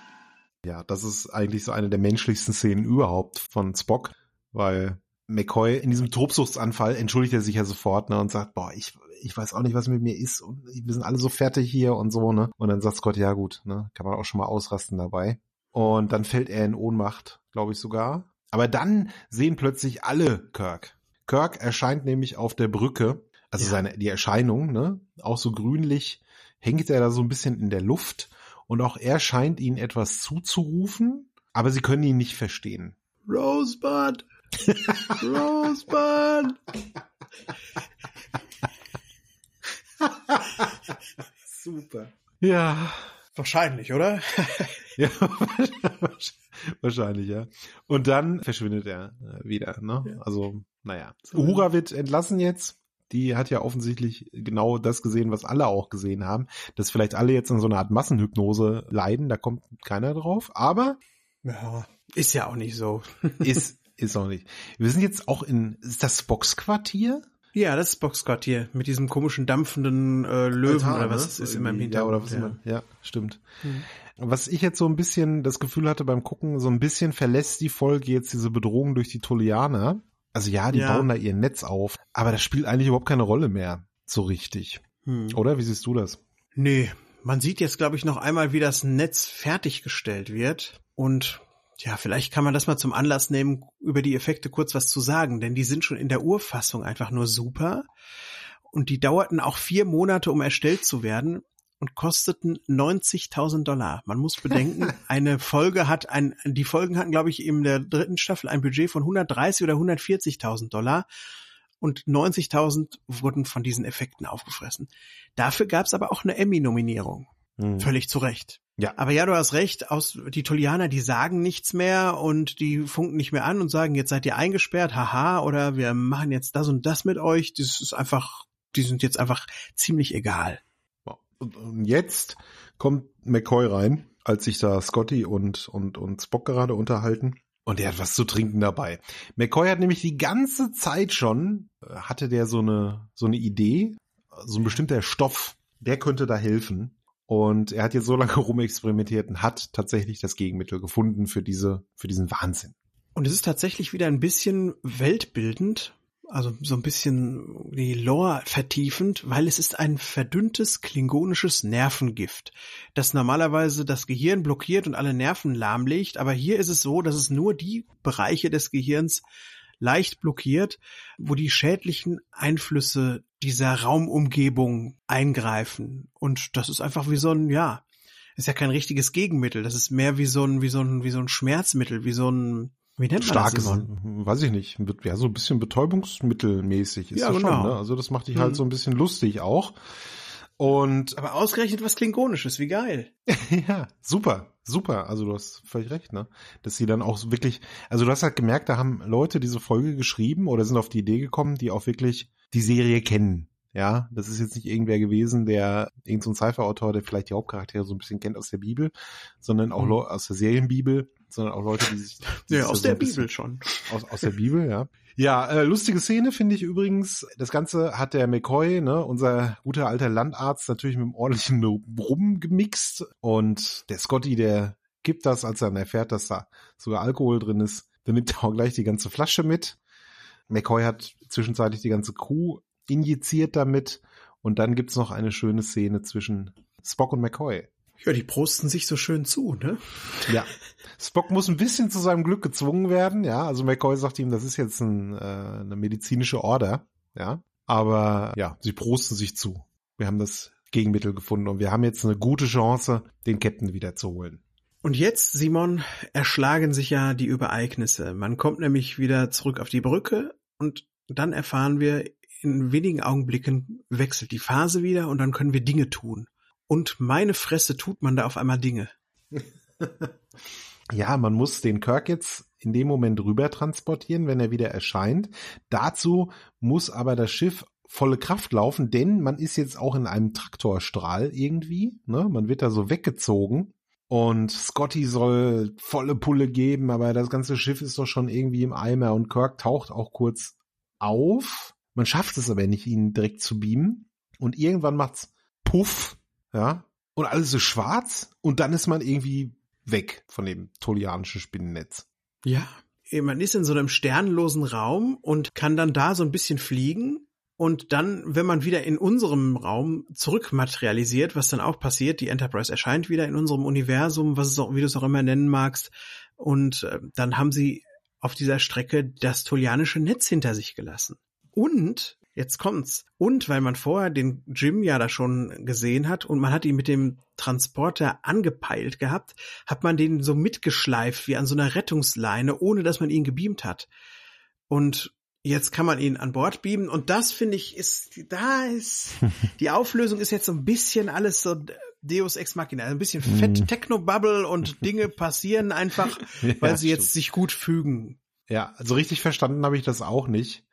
Ja, das ist eigentlich so eine der menschlichsten Szenen überhaupt von Spock, weil McCoy in diesem Tobsuchtsanfall entschuldigt er sich ja sofort ne, und sagt, boah, ich, ich weiß auch nicht, was mit mir ist und wir sind alle so fertig hier und so, ne? Und dann sagt Scott, ja gut, ne, kann man auch schon mal ausrasten dabei. Und dann fällt er in Ohnmacht, glaube ich sogar. Aber dann sehen plötzlich alle Kirk. Kirk erscheint nämlich auf der Brücke, also ja. seine, die Erscheinung, ne, auch so grünlich, hängt er da so ein bisschen in der Luft und auch er scheint ihnen etwas zuzurufen, aber sie können ihn nicht verstehen. Rosebud! Rosebud! Super. Ja. Wahrscheinlich, oder? ja, wahrscheinlich, ja. Und dann verschwindet er äh, wieder, ne? Ja. Also, naja. Uhura wird entlassen jetzt. Die hat ja offensichtlich genau das gesehen, was alle auch gesehen haben, dass vielleicht alle jetzt in so einer Art Massenhypnose leiden. Da kommt keiner drauf. Aber ja, ist ja auch nicht so. ist ist auch nicht. Wir sind jetzt auch in, ist das Boxquartier? Ja, das ist Boxquartier mit diesem komischen dampfenden äh, Löwen Altar, oder was ne? es ist immer im Hintergrund. Ja, oder was ja. Immer, ja, stimmt. Mhm. Was ich jetzt so ein bisschen das Gefühl hatte beim Gucken, so ein bisschen verlässt die Folge jetzt diese Bedrohung durch die Tolianer. Also ja, die ja. bauen da ihr Netz auf, aber das spielt eigentlich überhaupt keine Rolle mehr, so richtig. Hm. Oder? Wie siehst du das? Nee, man sieht jetzt, glaube ich, noch einmal, wie das Netz fertiggestellt wird. Und ja, vielleicht kann man das mal zum Anlass nehmen, über die Effekte kurz was zu sagen, denn die sind schon in der Urfassung einfach nur super. Und die dauerten auch vier Monate, um erstellt zu werden und kosteten 90.000 Dollar. Man muss bedenken, eine Folge hat ein, die Folgen hatten, glaube ich, in der dritten Staffel ein Budget von 130 oder 140.000 Dollar und 90.000 wurden von diesen Effekten aufgefressen. Dafür gab es aber auch eine Emmy-Nominierung. Mhm. Völlig zu Recht. Ja. Aber ja, du hast recht, aus, die Tolianer, die sagen nichts mehr und die funken nicht mehr an und sagen, jetzt seid ihr eingesperrt, haha, oder wir machen jetzt das und das mit euch. Das ist einfach, die sind jetzt einfach ziemlich egal. Und jetzt kommt McCoy rein, als sich da Scotty und, und, und Spock gerade unterhalten. Und er hat was zu trinken dabei. McCoy hat nämlich die ganze Zeit schon, äh, hatte der so eine, so eine Idee, so ein bestimmter Stoff, der könnte da helfen. Und er hat jetzt so lange rumexperimentiert und hat tatsächlich das Gegenmittel gefunden für diese, für diesen Wahnsinn. Und es ist tatsächlich wieder ein bisschen weltbildend, also so ein bisschen die Lore vertiefend, weil es ist ein verdünntes klingonisches Nervengift, das normalerweise das Gehirn blockiert und alle Nerven lahmlegt, aber hier ist es so, dass es nur die Bereiche des Gehirns leicht blockiert, wo die schädlichen Einflüsse dieser Raumumgebung eingreifen. Und das ist einfach wie so ein, ja, ist ja kein richtiges Gegenmittel. Das ist mehr wie so ein, wie so ein, wie so ein Schmerzmittel, wie so ein, wie nennt man Starkes, das? Weiß ich nicht, ja, so ein bisschen betäubungsmittelmäßig ist Ja, das genau. schon, ne? Also das macht dich halt Mhm. so ein bisschen lustig auch. Und Aber ausgerechnet was Klingonisches, wie geil. ja, super, super. Also du hast völlig recht, ne? Dass sie dann auch wirklich, also du hast halt gemerkt, da haben Leute diese Folge geschrieben oder sind auf die Idee gekommen, die auch wirklich die Serie kennen. Ja, das ist jetzt nicht irgendwer gewesen, der irgendein so ein Cypher-Autor, der vielleicht die Hauptcharaktere so ein bisschen kennt aus der Bibel, sondern auch Mhm. Aus der Serienbibel, sondern auch Leute, die sich die Ja, sich aus so der Bibel schon. aus, aus der Bibel, ja. Ja, äh, lustige Szene finde ich übrigens. Das Ganze hat der McCoy, ne, unser guter alter Landarzt, natürlich mit einem ordentlichen Rum gemixt. Und der Scotty, der gibt das, als er dann erfährt, dass da sogar Alkohol drin ist. Dann nimmt er auch gleich die ganze Flasche mit. McCoy hat zwischenzeitlich die ganze Crew injiziert damit. Und dann gibt's noch eine schöne Szene zwischen Spock und McCoy. Ja, die prosten sich so schön zu, ne? Ja. Spock muss ein bisschen zu seinem Glück gezwungen werden, ja. Also McCoy sagt ihm, das ist jetzt ein, äh, eine medizinische Order, ja. Aber ja, sie prosten sich zu. Wir haben das Gegenmittel gefunden und wir haben jetzt eine gute Chance, den Captain wiederzuholen. Und jetzt, Simon, erschlagen sich ja die Übereignisse. Man kommt nämlich wieder zurück auf die Brücke und dann erfahren wir, in wenigen Augenblicken wechselt die Phase wieder und dann können wir Dinge tun. Und meine Fresse tut man da auf einmal Dinge. Ja, man muss den Kirk jetzt in dem Moment rüber transportieren, wenn er wieder erscheint. Dazu muss aber das Schiff volle Kraft laufen, denn man ist jetzt auch in einem Traktorstrahl irgendwie. Ne? Man wird da so weggezogen. Und Scotty soll volle Pulle geben, aber das ganze Schiff ist doch schon irgendwie im Eimer und Kirk taucht auch kurz auf. Man schafft es aber nicht, ihn direkt zu beamen. Und irgendwann macht's Puff, ja, und alles ist schwarz und dann ist man irgendwie weg von dem tolianischen Spinnennetz. Ja. Man ist in so einem sternlosen Raum und kann dann da so ein bisschen fliegen. Und dann, wenn man wieder in unserem Raum zurückmaterialisiert, was dann auch passiert, die Enterprise erscheint wieder in unserem Universum, was es auch, wie du es auch immer nennen magst. Und äh, dann haben sie auf dieser Strecke das tolianische Netz hinter sich gelassen. Und, jetzt kommt's, und weil man vorher den Jim ja da schon gesehen hat und man hat ihn mit dem Transporter angepeilt gehabt, hat man den so mitgeschleift wie an so einer Rettungsleine, ohne dass man ihn gebeamt hat. Und jetzt kann man ihn an Bord beamen und das finde ich ist, da ist, die Auflösung ist jetzt so ein bisschen alles so Deus Ex Machina, ein bisschen fett Mhm. Technobubble und Dinge passieren einfach, weil sie jetzt sich gut fügen. Ja, also richtig verstanden habe ich das auch nicht.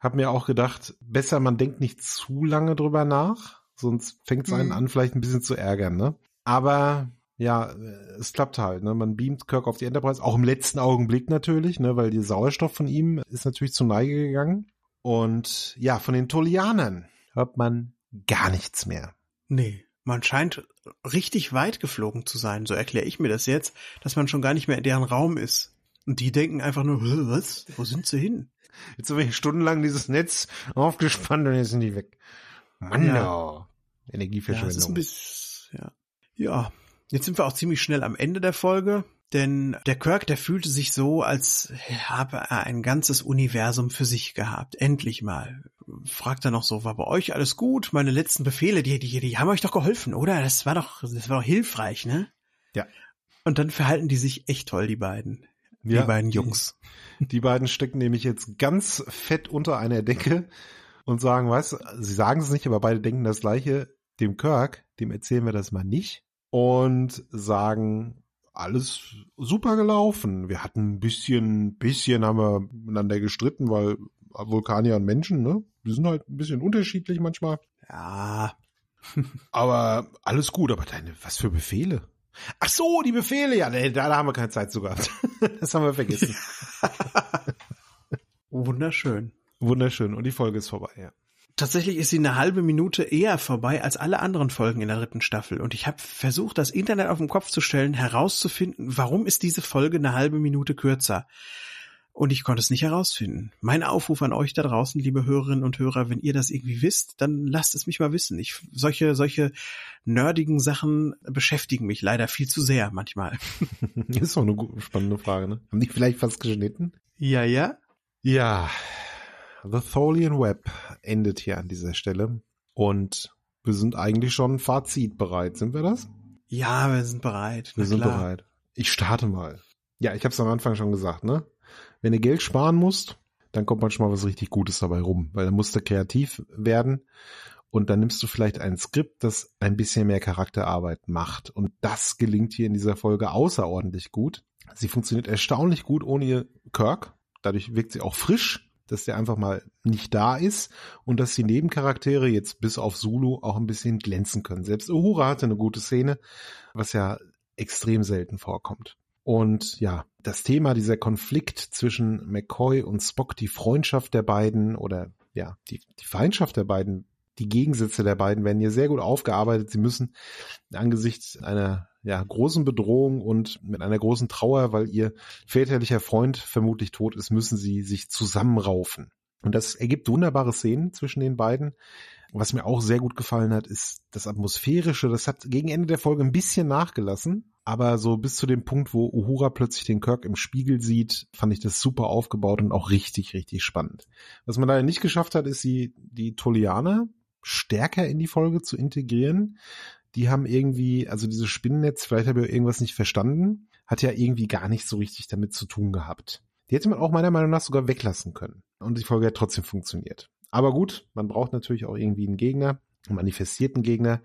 Hab mir auch gedacht, besser man denkt nicht zu lange drüber nach, sonst fängt es einen Mhm. an, vielleicht ein bisschen zu ärgern, ne? Aber ja, es klappt halt, ne? Man beamt Kirk auf die Enterprise, auch im letzten Augenblick natürlich, ne? Weil der Sauerstoff von ihm ist natürlich zu Neige gegangen. Und ja, von den Tolianern hört man gar nichts mehr. Nee, man scheint richtig weit geflogen zu sein, so erkläre ich mir das jetzt, dass man schon gar nicht mehr in deren Raum ist. Und die denken einfach nur, "Hä, was? Wo sind sie hin? Jetzt haben wir stundenlang dieses Netz aufgespannt und jetzt sind die weg. Mann, Ja. ja. Ja, ist Energieverschwendung. ein bisschen, ja. Ja, jetzt sind wir auch ziemlich schnell am Ende der Folge, denn der Kirk, der fühlte sich so, als habe er ein ganzes Universum für sich gehabt. Endlich mal. Fragt er noch so, war bei euch alles gut? Meine letzten Befehle, die, die, die haben euch doch geholfen, oder? Das war doch, das war doch hilfreich, ne? Ja. Und dann verhalten die sich echt toll, die beiden. Die Ja, beiden Jungs. Die beiden stecken nämlich jetzt ganz fett unter einer Decke und sagen, weißt du, sie sagen es nicht, aber beide denken das Gleiche. Dem Kirk, dem erzählen wir das mal nicht und sagen, alles super gelaufen. Wir hatten ein bisschen, bisschen haben wir miteinander gestritten, weil Vulkanier und Menschen, ne, die sind halt ein bisschen unterschiedlich manchmal. Ja, Aber alles gut, aber deine, was für Befehle? Ach so, die Befehle, ja, da, da haben wir keine Zeit zu gehabt. das haben wir vergessen. Wunderschön. Wunderschön. Und die Folge ist vorbei, ja. Tatsächlich ist sie eine halbe Minute eher vorbei als alle anderen Folgen in der dritten Staffel. Und ich habe versucht, das Internet auf den Kopf zu stellen, herauszufinden, warum ist diese Folge eine halbe Minute kürzer. Und ich konnte es nicht herausfinden. Mein Aufruf an euch da draußen, liebe Hörerinnen und Hörer, wenn ihr das irgendwie wisst, dann lasst es mich mal wissen. Ich, solche, solche nerdigen Sachen beschäftigen mich leider viel zu sehr manchmal. ist doch eine spannende Frage, ne? Haben die vielleicht fast geschnitten? Ja, ja. Ja, The Tholian Web endet hier an dieser Stelle. Und wir sind eigentlich schon Fazit bereit. Sind wir das? Ja, wir sind bereit. Wir sind klar. bereit. Ich starte mal. Ja, ich habe es am Anfang schon gesagt, ne? Wenn du Geld sparen musst, dann kommt manchmal was richtig Gutes dabei rum, weil dann musst du kreativ werden und dann nimmst du vielleicht ein Skript, das ein bisschen mehr Charakterarbeit macht. Und das gelingt hier in dieser Folge außerordentlich gut. Sie funktioniert erstaunlich gut ohne ihr Kirk. Dadurch wirkt sie auch frisch dass der einfach mal nicht da ist und dass die Nebencharaktere jetzt bis auf Zulu auch ein bisschen glänzen können. Selbst Uhura hatte eine gute Szene, was ja extrem selten vorkommt. Und ja, das Thema dieser Konflikt zwischen McCoy und Spock, die Freundschaft der beiden oder ja, die, die Feindschaft der beiden, die Gegensätze der beiden werden hier sehr gut aufgearbeitet. Sie müssen angesichts einer ja, großen Bedrohung und mit einer großen Trauer, weil ihr väterlicher Freund vermutlich tot ist, müssen sie sich zusammenraufen. Und das ergibt wunderbare Szenen zwischen den beiden. Was mir auch sehr gut gefallen hat, ist das Atmosphärische. Das hat gegen Ende der Folge ein bisschen nachgelassen. Aber so bis zu dem Punkt, wo Uhura plötzlich den Kirk im Spiegel sieht, fand ich das super aufgebaut und auch richtig, richtig spannend. Was man leider nicht geschafft hat, ist die, die Tolianer stärker in die Folge zu integrieren die haben irgendwie, also dieses Spinnennetz, vielleicht habe ich irgendwas nicht verstanden, hat ja irgendwie gar nicht so richtig damit zu tun gehabt. Die hätte man auch meiner Meinung nach sogar weglassen können. Und die Folge hat trotzdem funktioniert. Aber gut, man braucht natürlich auch irgendwie einen Gegner, manifestierten Gegner.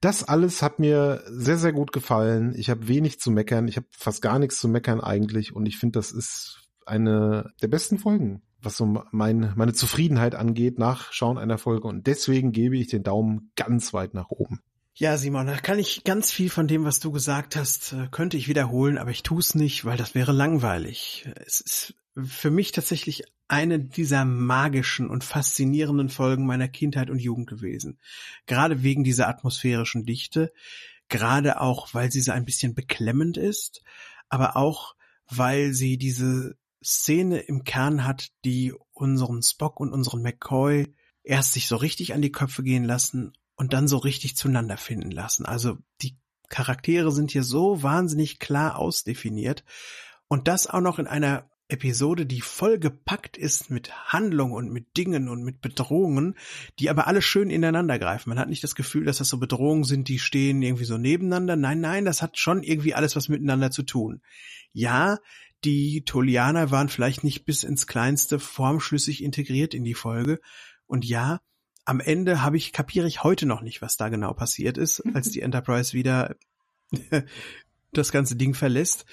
Das alles hat mir sehr, sehr gut gefallen. Ich habe wenig zu meckern. Ich habe fast gar nichts zu meckern eigentlich. Und ich finde, das ist eine der besten Folgen, was so mein, meine Zufriedenheit angeht nach Schauen einer Folge. Und deswegen gebe ich den Daumen ganz weit nach oben. Ja, Simon, da kann ich ganz viel von dem, was du gesagt hast, äh, könnte ich wiederholen, aber ich tue es nicht, weil das wäre langweilig. Es ist für mich tatsächlich eine dieser magischen und faszinierenden Folgen meiner Kindheit und Jugend gewesen. Gerade wegen dieser atmosphärischen Dichte, gerade auch, weil sie so ein bisschen beklemmend ist, aber auch, weil sie diese Szene im Kern hat, die unseren Spock und unseren McCoy erst sich so richtig an die Köpfe gehen lassen und dann so richtig zueinander finden lassen. Also die Charaktere sind hier so wahnsinnig klar ausdefiniert und das auch noch in einer Episode, die voll gepackt ist mit Handlung und mit Dingen und mit Bedrohungen, die aber alle schön ineinander greifen. Man hat nicht das Gefühl, dass das so Bedrohungen sind, die stehen irgendwie so nebeneinander. Nein, nein, das hat schon irgendwie alles was miteinander zu tun. Ja, die Tolianer waren vielleicht nicht bis ins kleinste formschlüssig integriert in die Folge. Und ja, am Ende habe ich, kapiere ich heute noch nicht, was da genau passiert ist, als die Enterprise wieder das ganze Ding verlässt.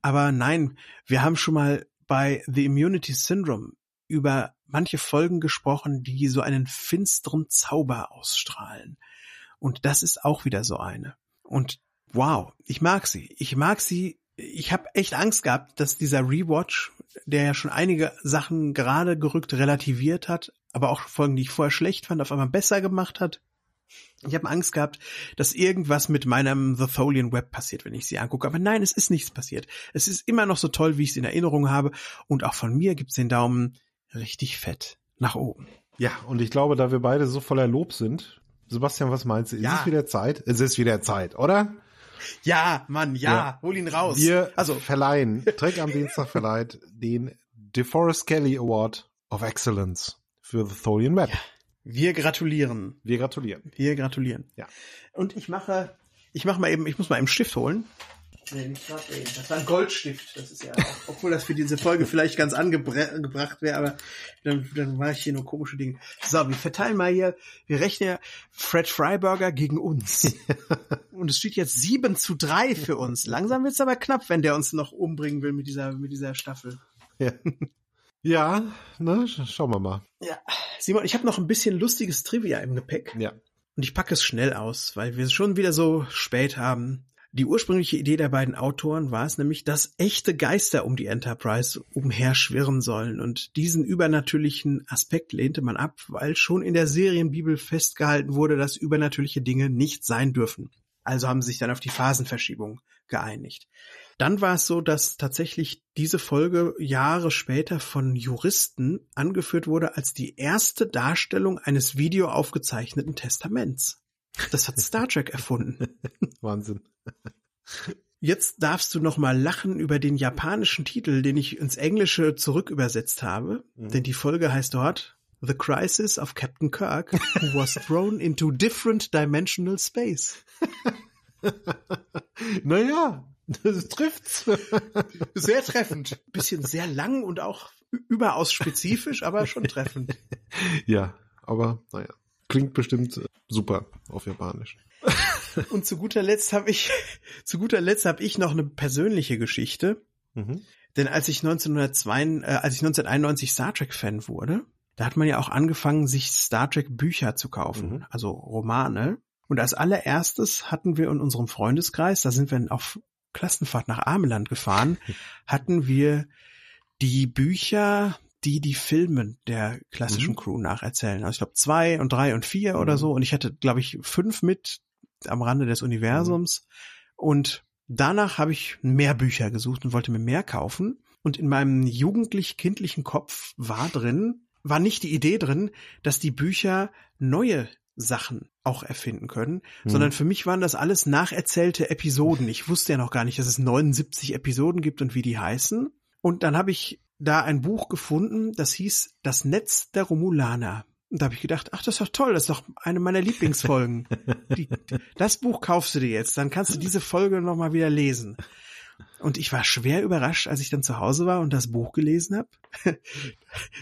Aber nein, wir haben schon mal bei The Immunity Syndrome über manche Folgen gesprochen, die so einen finsteren Zauber ausstrahlen. Und das ist auch wieder so eine. Und wow, ich mag sie. Ich mag sie. Ich habe echt Angst gehabt, dass dieser Rewatch, der ja schon einige Sachen gerade gerückt relativiert hat, aber auch Folgen, die ich vorher schlecht fand, auf einmal besser gemacht hat. Ich habe Angst gehabt, dass irgendwas mit meinem The Tholian Web passiert, wenn ich sie angucke. Aber nein, es ist nichts passiert. Es ist immer noch so toll, wie ich es in Erinnerung habe. Und auch von mir gibt's den Daumen richtig fett nach oben. Ja, und ich glaube, da wir beide so voller Lob sind, Sebastian, was meinst du? Ist ja. es wieder Zeit? Es ist wieder Zeit, oder? Ja, Mann, ja, ja. hol ihn raus. Wir also verleihen, Trick am Dienstag verleiht den DeForest Kelly Award of Excellence für The Tholian Web. Ja. Wir gratulieren. Wir gratulieren. Wir gratulieren. Ja. Und ich mache, ich mache mal eben, ich muss mal einen Stift holen. Nee, nicht grad eben. Das war ein Goldstift. Das ist ja, auch, obwohl das für diese Folge vielleicht ganz angebracht wäre, aber dann, dann mache ich hier nur komische Dinge. So, wir verteilen mal hier, wir rechnen ja Fred Freiburger gegen uns. Und es steht jetzt 7 zu 3 für uns. Langsam wird's aber knapp, wenn der uns noch umbringen will mit dieser, mit dieser Staffel. Ja. Ja, ne, schauen wir mal. Ja, Simon, ich habe noch ein bisschen lustiges Trivia im Gepäck. Ja. Und ich packe es schnell aus, weil wir es schon wieder so spät haben. Die ursprüngliche Idee der beiden Autoren war es nämlich, dass echte Geister um die Enterprise umherschwirren sollen. Und diesen übernatürlichen Aspekt lehnte man ab, weil schon in der Serienbibel festgehalten wurde, dass übernatürliche Dinge nicht sein dürfen. Also haben sie sich dann auf die Phasenverschiebung geeinigt. Dann war es so, dass tatsächlich diese Folge Jahre später von Juristen angeführt wurde als die erste Darstellung eines videoaufgezeichneten Testaments. Das hat Star Trek erfunden. Wahnsinn. Jetzt darfst du noch mal lachen über den japanischen Titel, den ich ins Englische zurückübersetzt habe, mhm. denn die Folge heißt dort The Crisis of Captain Kirk, who was thrown into different dimensional space. naja, das trifft's. Sehr treffend. Bisschen sehr lang und auch überaus spezifisch, aber schon treffend. Ja, aber naja. Klingt bestimmt super auf Japanisch. Und zu guter Letzt habe ich, zu guter Letzt habe ich noch eine persönliche Geschichte. Mhm. Denn als ich 1902, äh, als ich 1991 Star Trek Fan wurde, da hat man ja auch angefangen, sich Star Trek Bücher zu kaufen, mhm. also Romane. Und als allererstes hatten wir in unserem Freundeskreis, da sind wir auf Klassenfahrt nach Ameland gefahren, hatten wir die Bücher die die Filme der klassischen mhm. Crew nacherzählen. Also ich glaube zwei und drei und vier mhm. oder so. Und ich hatte, glaube ich, fünf mit am Rande des Universums. Mhm. Und danach habe ich mehr Bücher gesucht und wollte mir mehr kaufen. Und in meinem jugendlich-kindlichen Kopf war drin, war nicht die Idee drin, dass die Bücher neue Sachen auch erfinden können, mhm. sondern für mich waren das alles nacherzählte Episoden. Ich wusste ja noch gar nicht, dass es 79 Episoden gibt und wie die heißen. Und dann habe ich da ein Buch gefunden, das hieß Das Netz der Romulaner. Und da habe ich gedacht, ach, das ist doch toll, das ist doch eine meiner Lieblingsfolgen. Die, das Buch kaufst du dir jetzt, dann kannst du diese Folge nochmal wieder lesen. Und ich war schwer überrascht, als ich dann zu Hause war und das Buch gelesen habe.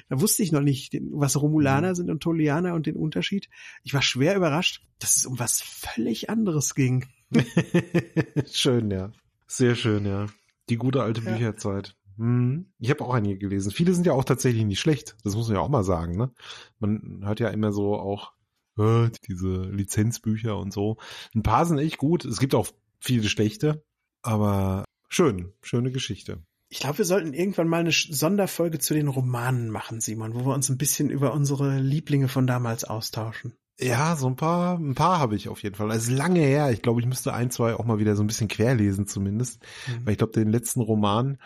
da wusste ich noch nicht, was Romulaner sind und Tolianer und den Unterschied. Ich war schwer überrascht, dass es um was völlig anderes ging. schön, ja. Sehr schön, ja. Die gute alte ja. Bücherzeit. Hm. Ich habe auch einige gelesen. Viele sind ja auch tatsächlich nicht schlecht. Das muss man ja auch mal sagen. Ne? Man hört ja immer so auch äh, diese Lizenzbücher und so. Ein paar sind echt gut. Es gibt auch viele schlechte, aber schön, schöne Geschichte. Ich glaube, wir sollten irgendwann mal eine Sonderfolge zu den Romanen machen, Simon, wo wir uns ein bisschen über unsere Lieblinge von damals austauschen. Ja, so ein paar, ein paar habe ich auf jeden Fall. Es ist lange her. Ich glaube, ich müsste ein, zwei auch mal wieder so ein bisschen querlesen zumindest. Mhm. Weil ich glaube, den letzten Roman,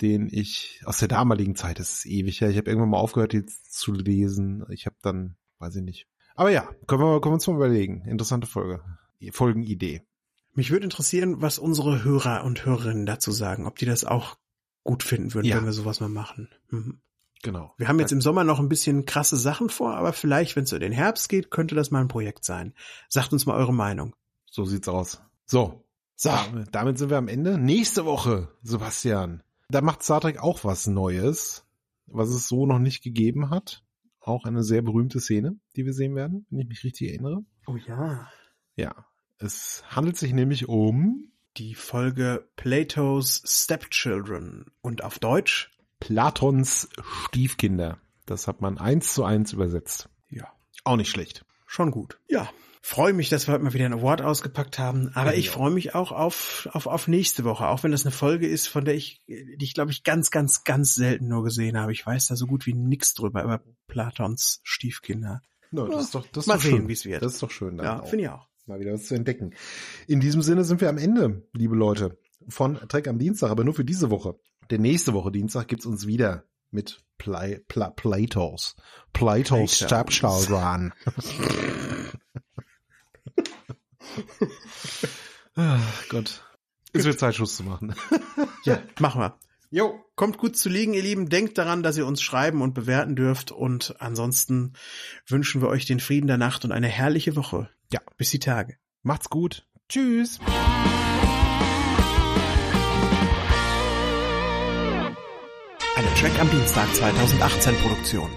den ich aus der damaligen Zeit, das ist ewig her. Ich habe irgendwann mal aufgehört, jetzt zu lesen. Ich habe dann, weiß ich nicht. Aber ja, können wir, können wir uns mal überlegen. Interessante Folge. Folgenidee. Mich würde interessieren, was unsere Hörer und Hörerinnen dazu sagen, ob die das auch gut finden würden, ja. wenn wir sowas mal machen. Mhm. Genau. Wir haben jetzt im Sommer noch ein bisschen krasse Sachen vor, aber vielleicht, wenn es so in den Herbst geht, könnte das mal ein Projekt sein. Sagt uns mal eure Meinung. So sieht's aus. So. So. Damit sind wir am Ende. Nächste Woche, Sebastian. Da macht Star Trek auch was Neues, was es so noch nicht gegeben hat. Auch eine sehr berühmte Szene, die wir sehen werden, wenn ich mich richtig erinnere. Oh ja. Ja. Es handelt sich nämlich um die Folge Plato's Stepchildren und auf Deutsch Platons Stiefkinder. Das hat man eins zu eins übersetzt. Ja. Auch nicht schlecht. Schon gut. Ja. Freue mich, dass wir heute mal wieder ein Award ausgepackt haben. Aber ja, ich freue mich auch auf, auf, auf nächste Woche. Auch wenn das eine Folge ist, von der ich, die ich glaube ich ganz, ganz, ganz selten nur gesehen habe. Ich weiß da so gut wie nichts drüber, über Platons Stiefkinder. No, das ist doch, das ist mal doch sehen, wie es wird. Das ist doch schön. Ja, finde ich auch. Mal wieder was zu entdecken. In diesem Sinne sind wir am Ende, liebe Leute, von Trek am Dienstag, aber nur für diese Woche. Der nächste Woche Dienstag gibt's uns wieder mit Play, Pla, Platos. Platos Stepchildren. Ach Gott. Es wird Zeit, Schluss zu machen. ja, machen wir. Jo, kommt gut zu liegen, ihr Lieben. Denkt daran, dass ihr uns schreiben und bewerten dürft. Und ansonsten wünschen wir euch den Frieden der Nacht und eine herrliche Woche. Ja. Bis die Tage. Macht's gut. Tschüss. Eine Track am Dienstag 2018 Produktion.